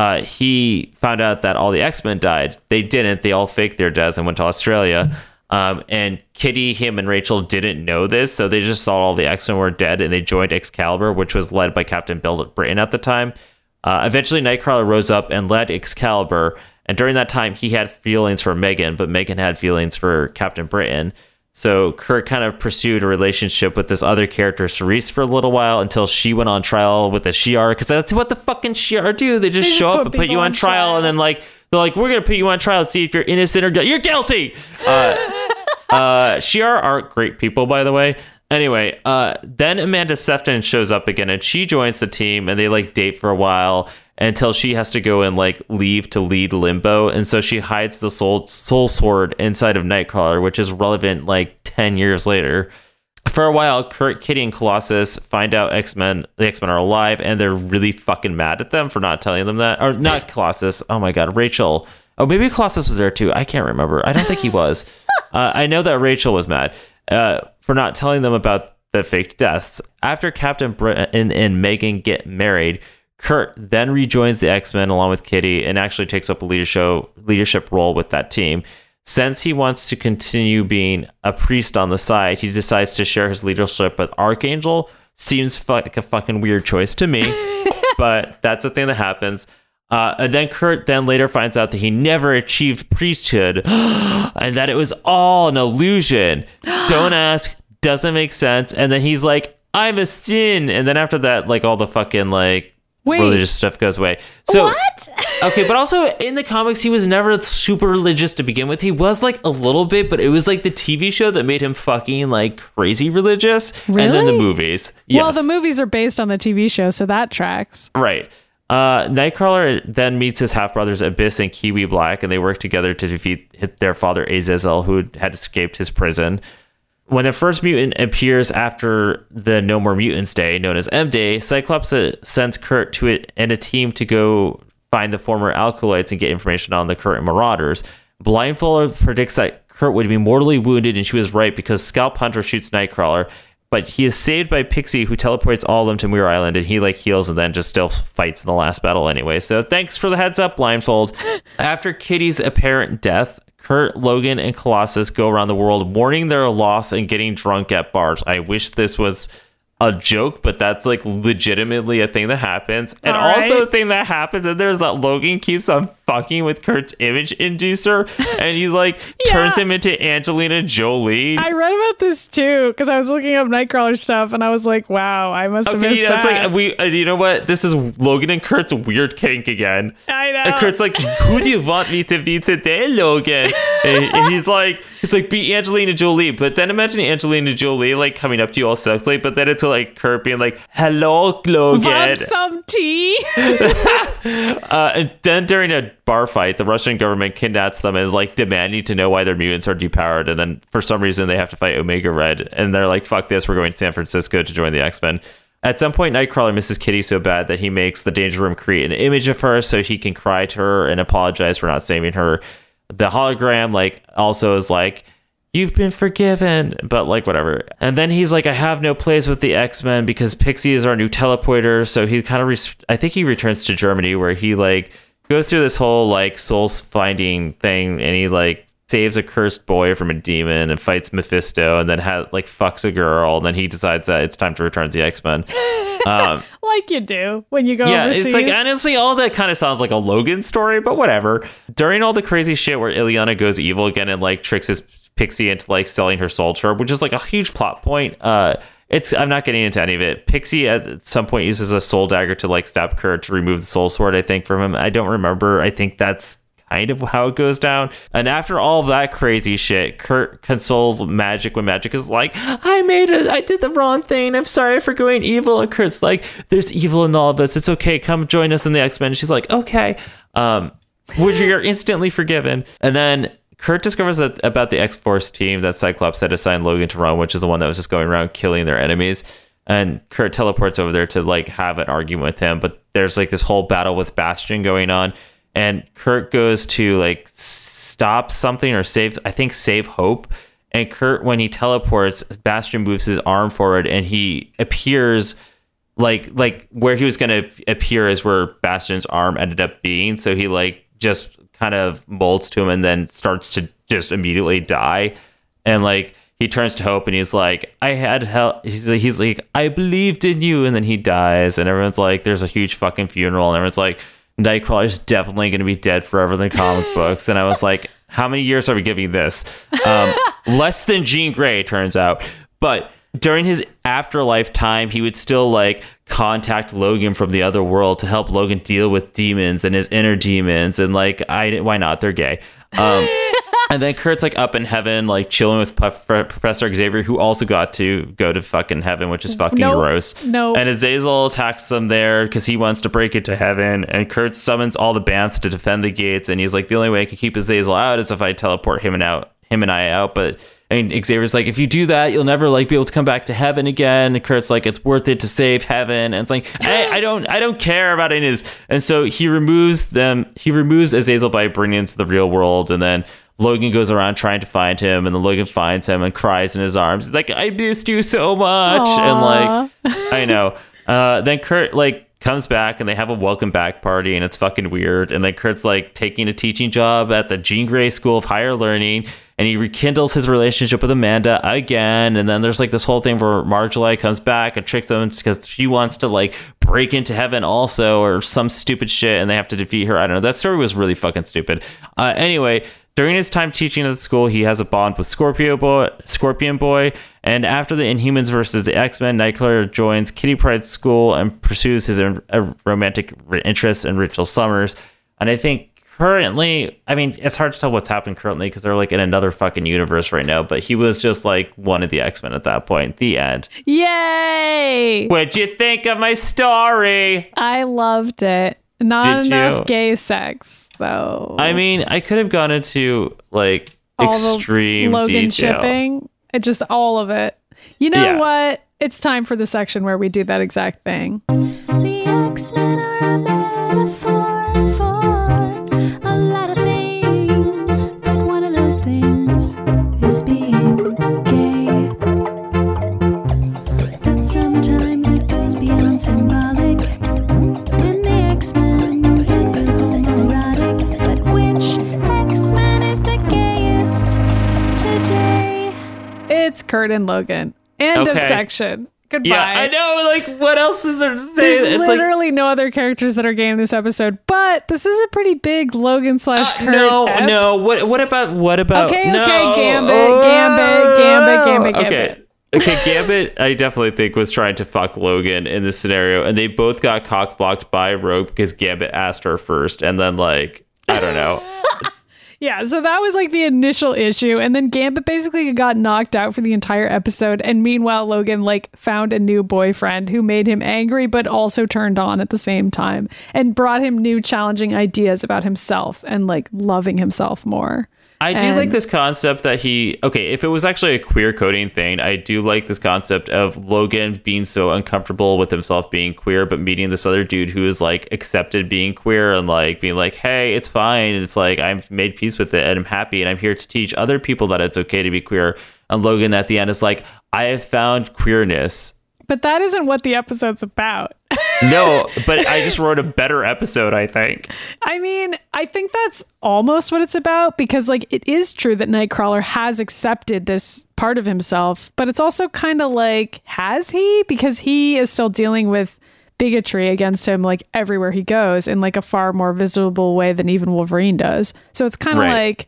uh, he found out that all the X Men died. They didn't. They all faked their deaths and went to Australia. Um, and Kitty, him, and Rachel didn't know this, so they just thought all the X Men were dead, and they joined Excalibur, which was led by Captain Bill Britain at the time. Uh, eventually, Nightcrawler rose up and led Excalibur, and during that time, he had feelings for Meggan, but Meggan had feelings for Captain Britain. So Kirk kind of pursued a relationship with this other character, Cerise, for a little while until she went on trial with the Shi'ar, because that's what the fucking Shi'ar do. They just They just show up and put you on trial, trial. and then like they're like, we're gonna put you on trial and see if you're innocent or guilty. You're guilty. Uh, uh, Shi'ar aren't great people, by the way. Anyway, uh, then Amanda Sefton shows up again, and she joins the team, and they like date for a while until she has to go and like leave to lead Limbo, and so she hides the soul soul sword inside of Nightcrawler, which is relevant like ten years later. For a while, Kurt, Kitty, and Colossus find out X Men, the X Men are alive, and they're really fucking mad at them for not telling them that. Or not Colossus. Oh my god, Rachel. Oh, maybe Colossus was there too. I can't remember. I don't think he was. uh, I know that Rachel was mad uh, for not telling them about the faked deaths. After Captain Britain and Meggan get married, Kurt then rejoins the X Men along with Kitty and actually takes up a leadership leadership role with that team. Since he wants to continue being a priest on the side, he decides to share his leadership with Archangel. Seems like a fucking weird choice to me, but that's a thing that happens. Uh, and then Kurt then later finds out that he never achieved priesthood and that it was all an illusion. Don't ask, doesn't make sense. And then he's like, I'm a sin. And then after that, like all the fucking like Wait. religious stuff goes away. So What? okay, but also in the comics, he was never super religious to begin with. He was like a little bit, but it was like the TV show that made him fucking like crazy religious. really? And then the movies. Yes. Well, the movies are based on the TV show, so that tracks. Right. Uh, Nightcrawler then meets his half brothers Abyss and Kiwi Black, and they work together to defeat their father Azazel, who had escaped his prison. When the first mutant appears after the No More Mutants Day, known as M Day, Cyclops uh, sends Kurt to it and a team to go find the former Acolytes and get information on the current Marauders. Blindfold predicts that Kurt would be mortally wounded, and she was right because Scalp Hunter shoots Nightcrawler but he is saved by Pixie, who teleports all of them to Muir Island, and he like heals and then just still fights in the last battle anyway. So thanks for the heads up, Blindfold. After Kitty's apparent death, Kurt, Logan, and Colossus go around the world mourning their loss and getting drunk at bars. I wish this was a joke, but that's like legitimately a thing that happens. And All also a thing that happens, and there's that Logan keeps on fucking with Kurt's image inducer, and he's like turns him into Angelina Jolie. I read about this too because I was looking up Nightcrawler stuff, and I was like, "Wow, I must have Okay, missed yeah, it's like we. Uh, you know what? This is Logan and Kurt's weird kink again. I know. And Kurt's like, "Who do you want me to be today, Logan?" and, and he's like, "He's like, be Angelina Jolie." But then imagine Angelina Jolie like coming up to you all sexually, but then it's like Kurt being like, "Hello, Logan." Want some tea? Uh, and then during a bar fight, the Russian government kidnaps them and is like demanding to know why their mutants are depowered. And then for some reason, they have to fight Omega Red. And they're like, fuck this, we're going to San Francisco to join the X Men. At some point, Nightcrawler misses Kitty so bad that he makes the Danger Room create an image of her so he can cry to her and apologize for not saving her. The hologram, like, also is like, you've been forgiven, but like whatever. And then he's like, I have no place with the X Men because Pixie is our new teleporter. So he kind of, res- I think he returns to Germany where he like goes through this whole like soul finding thing and he like saves a cursed boy from a demon and fights Mephisto and then ha- like fucks a girl. And then he decides that it's time to return to the X Men. Um, like you do when you go yeah, overseas. it's like honestly, all that kind of sounds like a Logan story, but whatever. During all the crazy shit where Illyana goes evil again and like tricks his pixie into like selling her soul to her, which is like a huge plot point. Uh, it's I'm not getting into any of it. Pixie at some point uses a soul dagger to like stab Kurt to remove the soul sword. I think from him. I don't remember. I think that's kind of how it goes down. And after all that crazy shit, Kurt consoles Magik when Magik is like, I made it. I did the wrong thing. I'm sorry for going evil. And Kurt's like, there's evil in all of us. It's okay. Come join us in the X Men. She's like, okay. Um, which you're instantly forgiven. And then Kurt discovers that about the X Force team that Cyclops had assigned Logan to run, which is the one that was just going around killing their enemies. And Kurt teleports over there to like have an argument with him, but there's like this whole battle with Bastion going on, and Kurt goes to like stop something or save, I think save Hope. And Kurt, when he teleports, Bastion moves his arm forward, and he appears like like where he was going to appear is where Bastion's arm ended up being. So he like just kind of molds to him and then starts to just immediately die. And like he turns to Hope and he's like, "I had help." He's like, he's like, "I believed in you," and then he dies. And everyone's like, "There's a huge fucking funeral," and everyone's like. Nightcrawler's definitely going to be dead forever in the comic books. And I was like, how many years are we giving this? Um, less than Jean Grey, turns out. But during his afterlife time, he would still like contact Logan from the other world to help Logan deal with demons and his inner demons. And like, I why not? They're gay. Um, and then Kurt's like up in heaven, like chilling with Puff- Professor Xavier, who also got to go to fucking heaven, which is fucking Nope. gross. Nope. And Azazel attacks them there because he wants to break into heaven. And Kurt summons all the Bamfs to defend the gates. And he's like, the only way I can keep Azazel out is if I teleport him and out, him and I out. But and Xavier's like, if you do that, you'll never like be able to come back to heaven again. And Kurt's like, it's worth it to save heaven. And it's like, I, I don't, I don't care about any of this. And so he removes them. He removes Azazel by bringing him to the real world. And then Logan goes around trying to find him, and then Logan finds him and cries in his arms, He's like, I missed you so much. And like, I know. Uh, then Kurt like comes back and they have a welcome back party and it's fucking weird. And then Kurt's like taking a teaching job at the Jean Grey School of Higher Learning and he rekindles his relationship with Amanda again. And then there's like this whole thing where Marjolaine comes back and tricks him because she wants to like break into heaven also or some stupid shit and they have to defeat her. I don't know. That story was really fucking stupid. Uh, anyway, during his time teaching at the school, he has a bond with Scorpio Boy, Scorpion Boy, and after the Inhumans versus the X Men, Nightcrawler joins Kitty Pryde's school and pursues his uh, romantic interest in Rachel Summers. And I think currently, I mean, it's hard to tell what's happened currently because they're like in another fucking universe right now. But he was just like one of the X Men at that point. The end. Yay! What'd you think of my story? I loved it. Not Did enough you? gay sex, though. I mean, I could have gone into like All the extreme Logan detail. shipping. It just all of it. You know Yeah. what? It's time for the section where we do that exact thing. The X-Men are a Kurt and Logan. End of section. Goodbye. Yeah, I know. Like, what else is there to say? There's it's like literally no other characters that are gay in this episode, but this is a pretty big Logan slash Uh, Kurt. no, ep. no. What what about what about? Okay, no. okay, Gambit, Gambit, Gambit, Gambit, Okay. Gambit. Okay, Gambit, I definitely think was trying to fuck Logan in this scenario, and they both got cock blocked by Rogue because Gambit asked her first, and then like I don't know. Yeah, so that was like the initial issue. And then Gambit basically got knocked out for the entire episode. And meanwhile, Logan like found a new boyfriend who made him angry, but also turned on at the same time and brought him new challenging ideas about himself and like loving himself more. I do And- like um, this concept that he okay, if it was actually a queer coding thing, I do like this concept of Logan being so uncomfortable with himself being queer, but meeting this other dude who is like accepted being queer and like being like, hey, it's fine. And it's like I've made peace with it and I'm happy and I'm here to teach other people that it's okay to be queer. And Logan at the end is like, I have found queerness. But that isn't what the episode's about. No, but I just wrote a better episode, I think. I mean, I think that's almost what it's about because, like, it is true that Nightcrawler has accepted this part of himself, but it's also kind of like, has he? Because he is still dealing with bigotry against him, like, everywhere he goes in, like, a far more visible way than even Wolverine does. So it's kind of Right. like,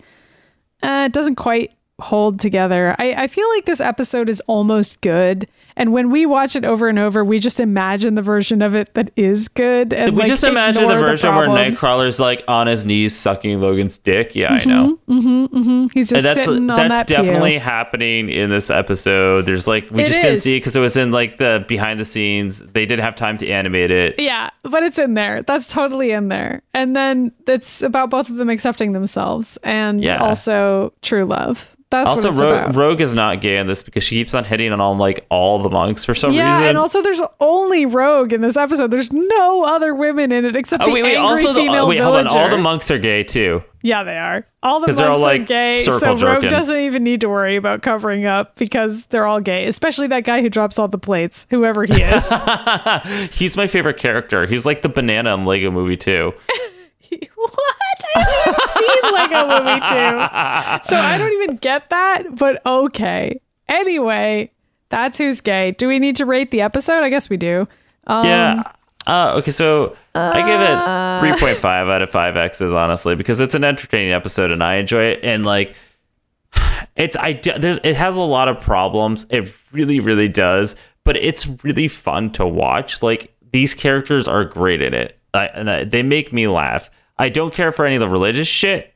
uh, it doesn't quite hold together. I, I feel like this episode is almost good. And when we watch it over and over, we just imagine the version of it that is good. And we like, just imagine the version where problems. Nightcrawler's like on his knees sucking Logan's dick. Yeah, I know. Mm-hmm. He's just And that's sitting on that's that pew. definitely happening in this episode. There's like we It just didn't is. see it because it was in like the behind the scenes. They didn't have time to animate it. Yeah, but it's in there. That's totally in there. And then it's about both of them accepting themselves and Yeah. also true love. That's Also, about. Rogue is not gay in this because she keeps on hitting on all like all the monks for some yeah, reason. Yeah, and also there's only Rogue in this episode. There's no other women in it except oh the wait, wait. angry Also, the, female wait, villager. hold on. All the monks are gay too. yeah, they are. All the monks they're are gay, so Rogue doesn't even need to worry about covering up because they're all gay. Especially that guy who drops all the plates, whoever he is. He's my favorite character. He's like the banana in Lego Movie too. what? I haven't seen Lego Movie 2. So I don't even get that, but okay. Anyway, that's who's gay. Do we need to rate the episode? I guess we do. Um, yeah. Uh, okay, so I give it 3.5 out of 5 X's, honestly, because it's an entertaining episode and I enjoy it. And like, it's I there's it has a lot of problems. It really, really does, but it's really fun to watch. Like these characters are great in it, I, and I, they make me laugh. I don't care for any of the religious shit,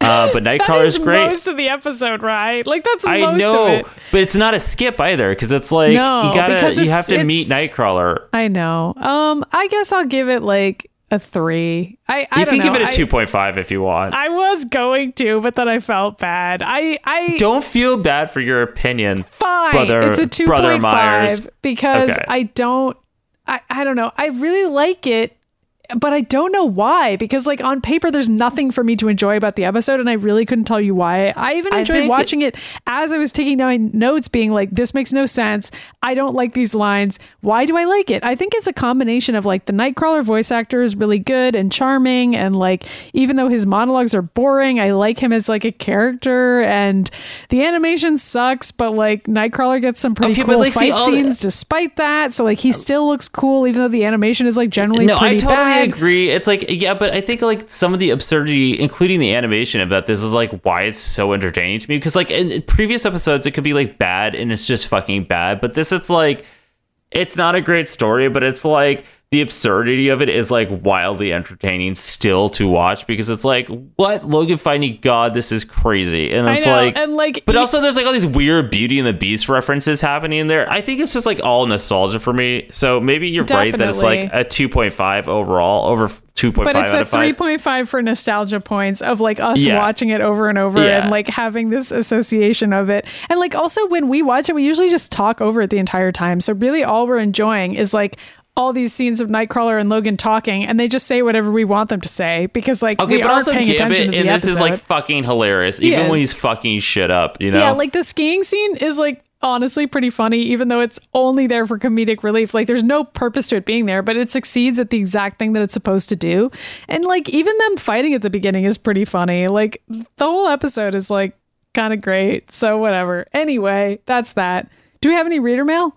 uh, but Nightcrawler is great. most of the episode, right? Like that's I most know, of it. but it's not a skip either because it's like No, you gotta because you have to meet Nightcrawler. I know. Um, I guess I'll give it like a three. I, I You can give it a two point five if you want. I was going to, but then I felt bad. I I don't feel bad for your opinion. fine. Brother- it's a two point Myers. because Okay. I don't. I I don't know. I really like it. But I don't know why, because like on paper, there's nothing for me to enjoy about the episode, and I really couldn't tell you why. I even enjoyed think- watching it as I was taking down my notes, being like, "This makes no sense. I don't like these lines. Why do I like it?" I think it's a combination of like the Nightcrawler voice actor is really good and charming, and like even though his monologues are boring, I like him as like a character, and the animation sucks, but like Nightcrawler gets some pretty Okay, cool like, fight all the- scenes despite that. So like he still looks cool, even though the animation is like generally No, I pretty totally bad. Agree. It's like yeah, but I think like some of the absurdity, including the animation of that, this is like why it's so entertaining to me. Because like in, in previous episodes, it could be like bad and it's just fucking bad, but this it's like it's not a great story, but it's like the absurdity of it is like wildly entertaining still to watch because it's like what Logan finding God, this is crazy, and it's know, like and like, But e- also, there's like all these weird Beauty and the Beast references happening in there. I think it's just like all nostalgia for me. So maybe you're right that it's like a 2.5 overall over 2.5 but it's a 3.5 for nostalgia points of like us Yeah. watching it over and over Yeah. and like having this association of it and like also when we watch it we usually just talk over it the entire time so really all we're enjoying is like all these scenes of Nightcrawler and Logan talking and they just say whatever we want them to say because like Okay, we but also paying attention to and the this episode. is like fucking hilarious, even when he's fucking shit up, you know? Yeah, like the skiing scene is like honestly pretty funny, even though it's only there for comedic relief. Like there's no purpose to it being there, but it succeeds at the exact thing that it's supposed to do. And like even them fighting at the beginning is pretty funny. Like the whole episode is like kind of great. So whatever. Anyway, that's that. Do we have any reader mail?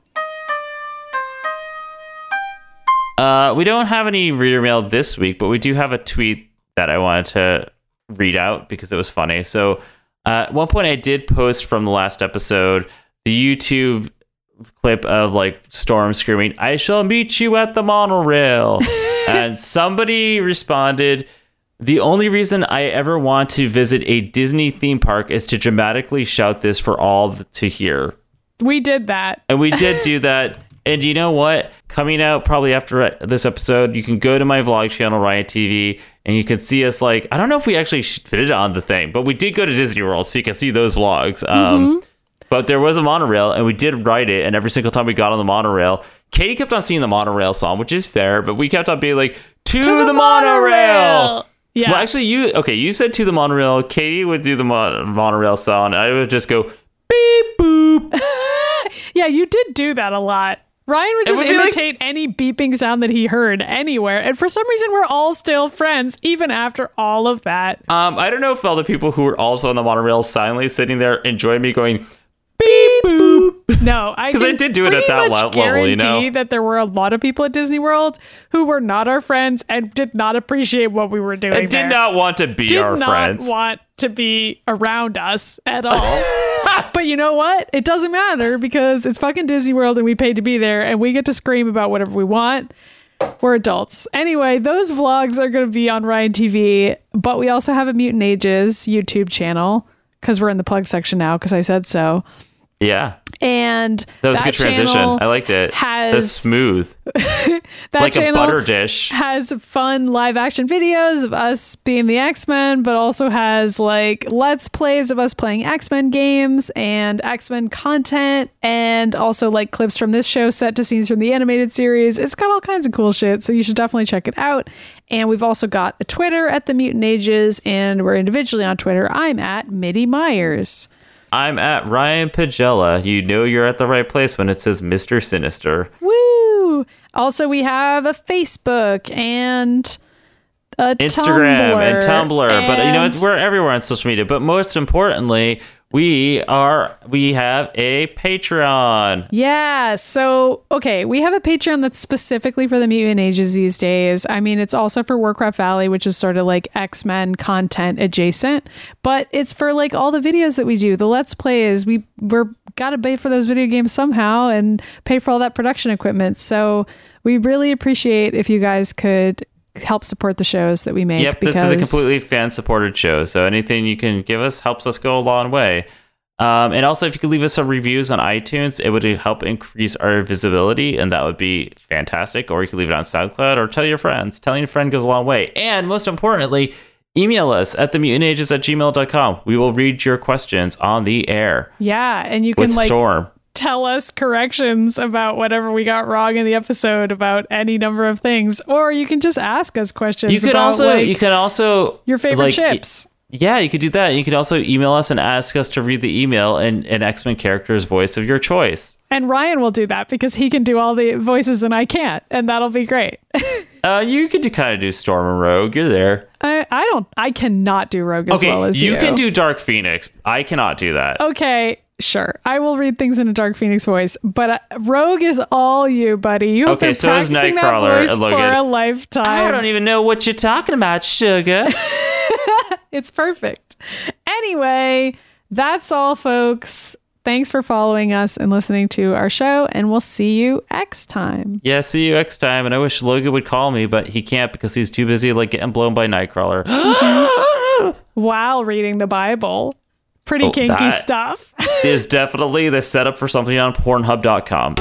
Uh, we don't have any reader mail this week, but we do have a tweet that I wanted to read out because it was funny. So, uh, at one point, I did post from the last episode the YouTube clip of like Storm screaming, I shall meet you at the monorail. and somebody responded, The only reason I ever want to visit a Disney theme park is to dramatically shout this for all to hear. We did that. And we did do that. And you know what? Coming out probably after this episode, you can go to my vlog channel, Riot TV, and you can see us like, I don't know if we actually did it on the thing, but we did go to Disney World, so you can see those vlogs. Um, but there was a monorail, and we did ride it. And every single time we got on the monorail, Katie kept on singing the monorail song, which is fair, but we kept on being like, to, the, monorail. Yeah. Well, actually, you okay? You said to the monorail. Katie would do the mon- monorail song. I would just go beep boop. yeah, you did do that a lot. Ryan would just would be like- imitate any beeping sound that he heard anywhere. And for some reason, we're all still friends, even after all of that. Um, I don't know if all the people who were also on the monorail silently sitting there enjoyed me going beep boop. No, I 'Cause I can did do it at that much le- level, you know? guarantee that there were a lot of people at Disney World who were not our friends and did not appreciate what we were doing. I did there. not want to be did our not friends. want to be around us at all. but you know what? It doesn't matter because it's fucking Disney World and we paid to be there and we get to scream about whatever we want. We're adults. Anyway, those vlogs are going to be on Ryan TV, but we also have a Mutant Ages YouTube channel because we're in the plug section now because I said so. Yeah. And That was a good transition. I liked it. has- That's smooth. that like a channel butter dish. has fun live action videos of us being the X-Men, but also has like let's plays of us playing X-Men games and X-Men content and also like clips from this show set to scenes from the animated series. It's got all kinds of cool shit, so you should definitely check it out. And we've also got a Twitter at the Mutant Ages and we're individually on Twitter. I'm at MIDImyers. I'm at Ryan Pagella. You know you're at the right place when it says Mr. Sinister. Woo! Also, we have a Facebook and a Instagram and Tumblr, but you know it's, we're everywhere on social media. But most importantly, we are we have a Patreon. Yeah. So, okay, we have a Patreon that's specifically for the mutant ages these days. I mean, it's also for Warcraft Valley, which is sort of like X Men content adjacent, but it's for like all the videos that we do, the Let's Plays. We we're got to pay for those video games somehow and pay for all that production equipment. So, we really appreciate if you guys could help support the shows that we make. Yep, because this is a completely fan supported show. So anything you can give us helps us go a long way. Um, and also, if you could leave us some reviews on iTunes, it would help increase our visibility, and that would be fantastic. Or you could leave it on SoundCloud or tell your friends. Telling a friend goes a long way. And most importantly, email us at themutantages at gmail.com. We will read your questions on the air Yeah, and you can like Storm. Tell us corrections about whatever we got wrong in the episode about any number of things, or you can just ask us questions. You could about, also like, you can also your favorite like, chips. Yeah, you could do that. You could also email us and ask us to read the email in an X Men character's voice of your choice. And Ryan will do that because he can do all the voices and I can't, and that'll be great. Uh, you could kind of do Storm and Rogue. You're there. I, I don't. I cannot do Rogue as okay, well as you. you can do Dark Phoenix. I cannot do that. Okay, sure. I will read things in a Dark Phoenix voice, but uh, Rogue is all you, buddy. You have Okay, been so practicing that Nightcrawler, voice Logan. for a lifetime. I don't even know what you're talking about, sugar. It's perfect. Anyway, that's all, folks. Thanks for following us and listening to our show, and we'll see you next time. yeah, see you next time. And I wish Logan would call me, but he can't because he's too busy like getting blown by Nightcrawler. While reading the Bible pretty oh, kinky stuff. is definitely the setup for something on Pornhub.com.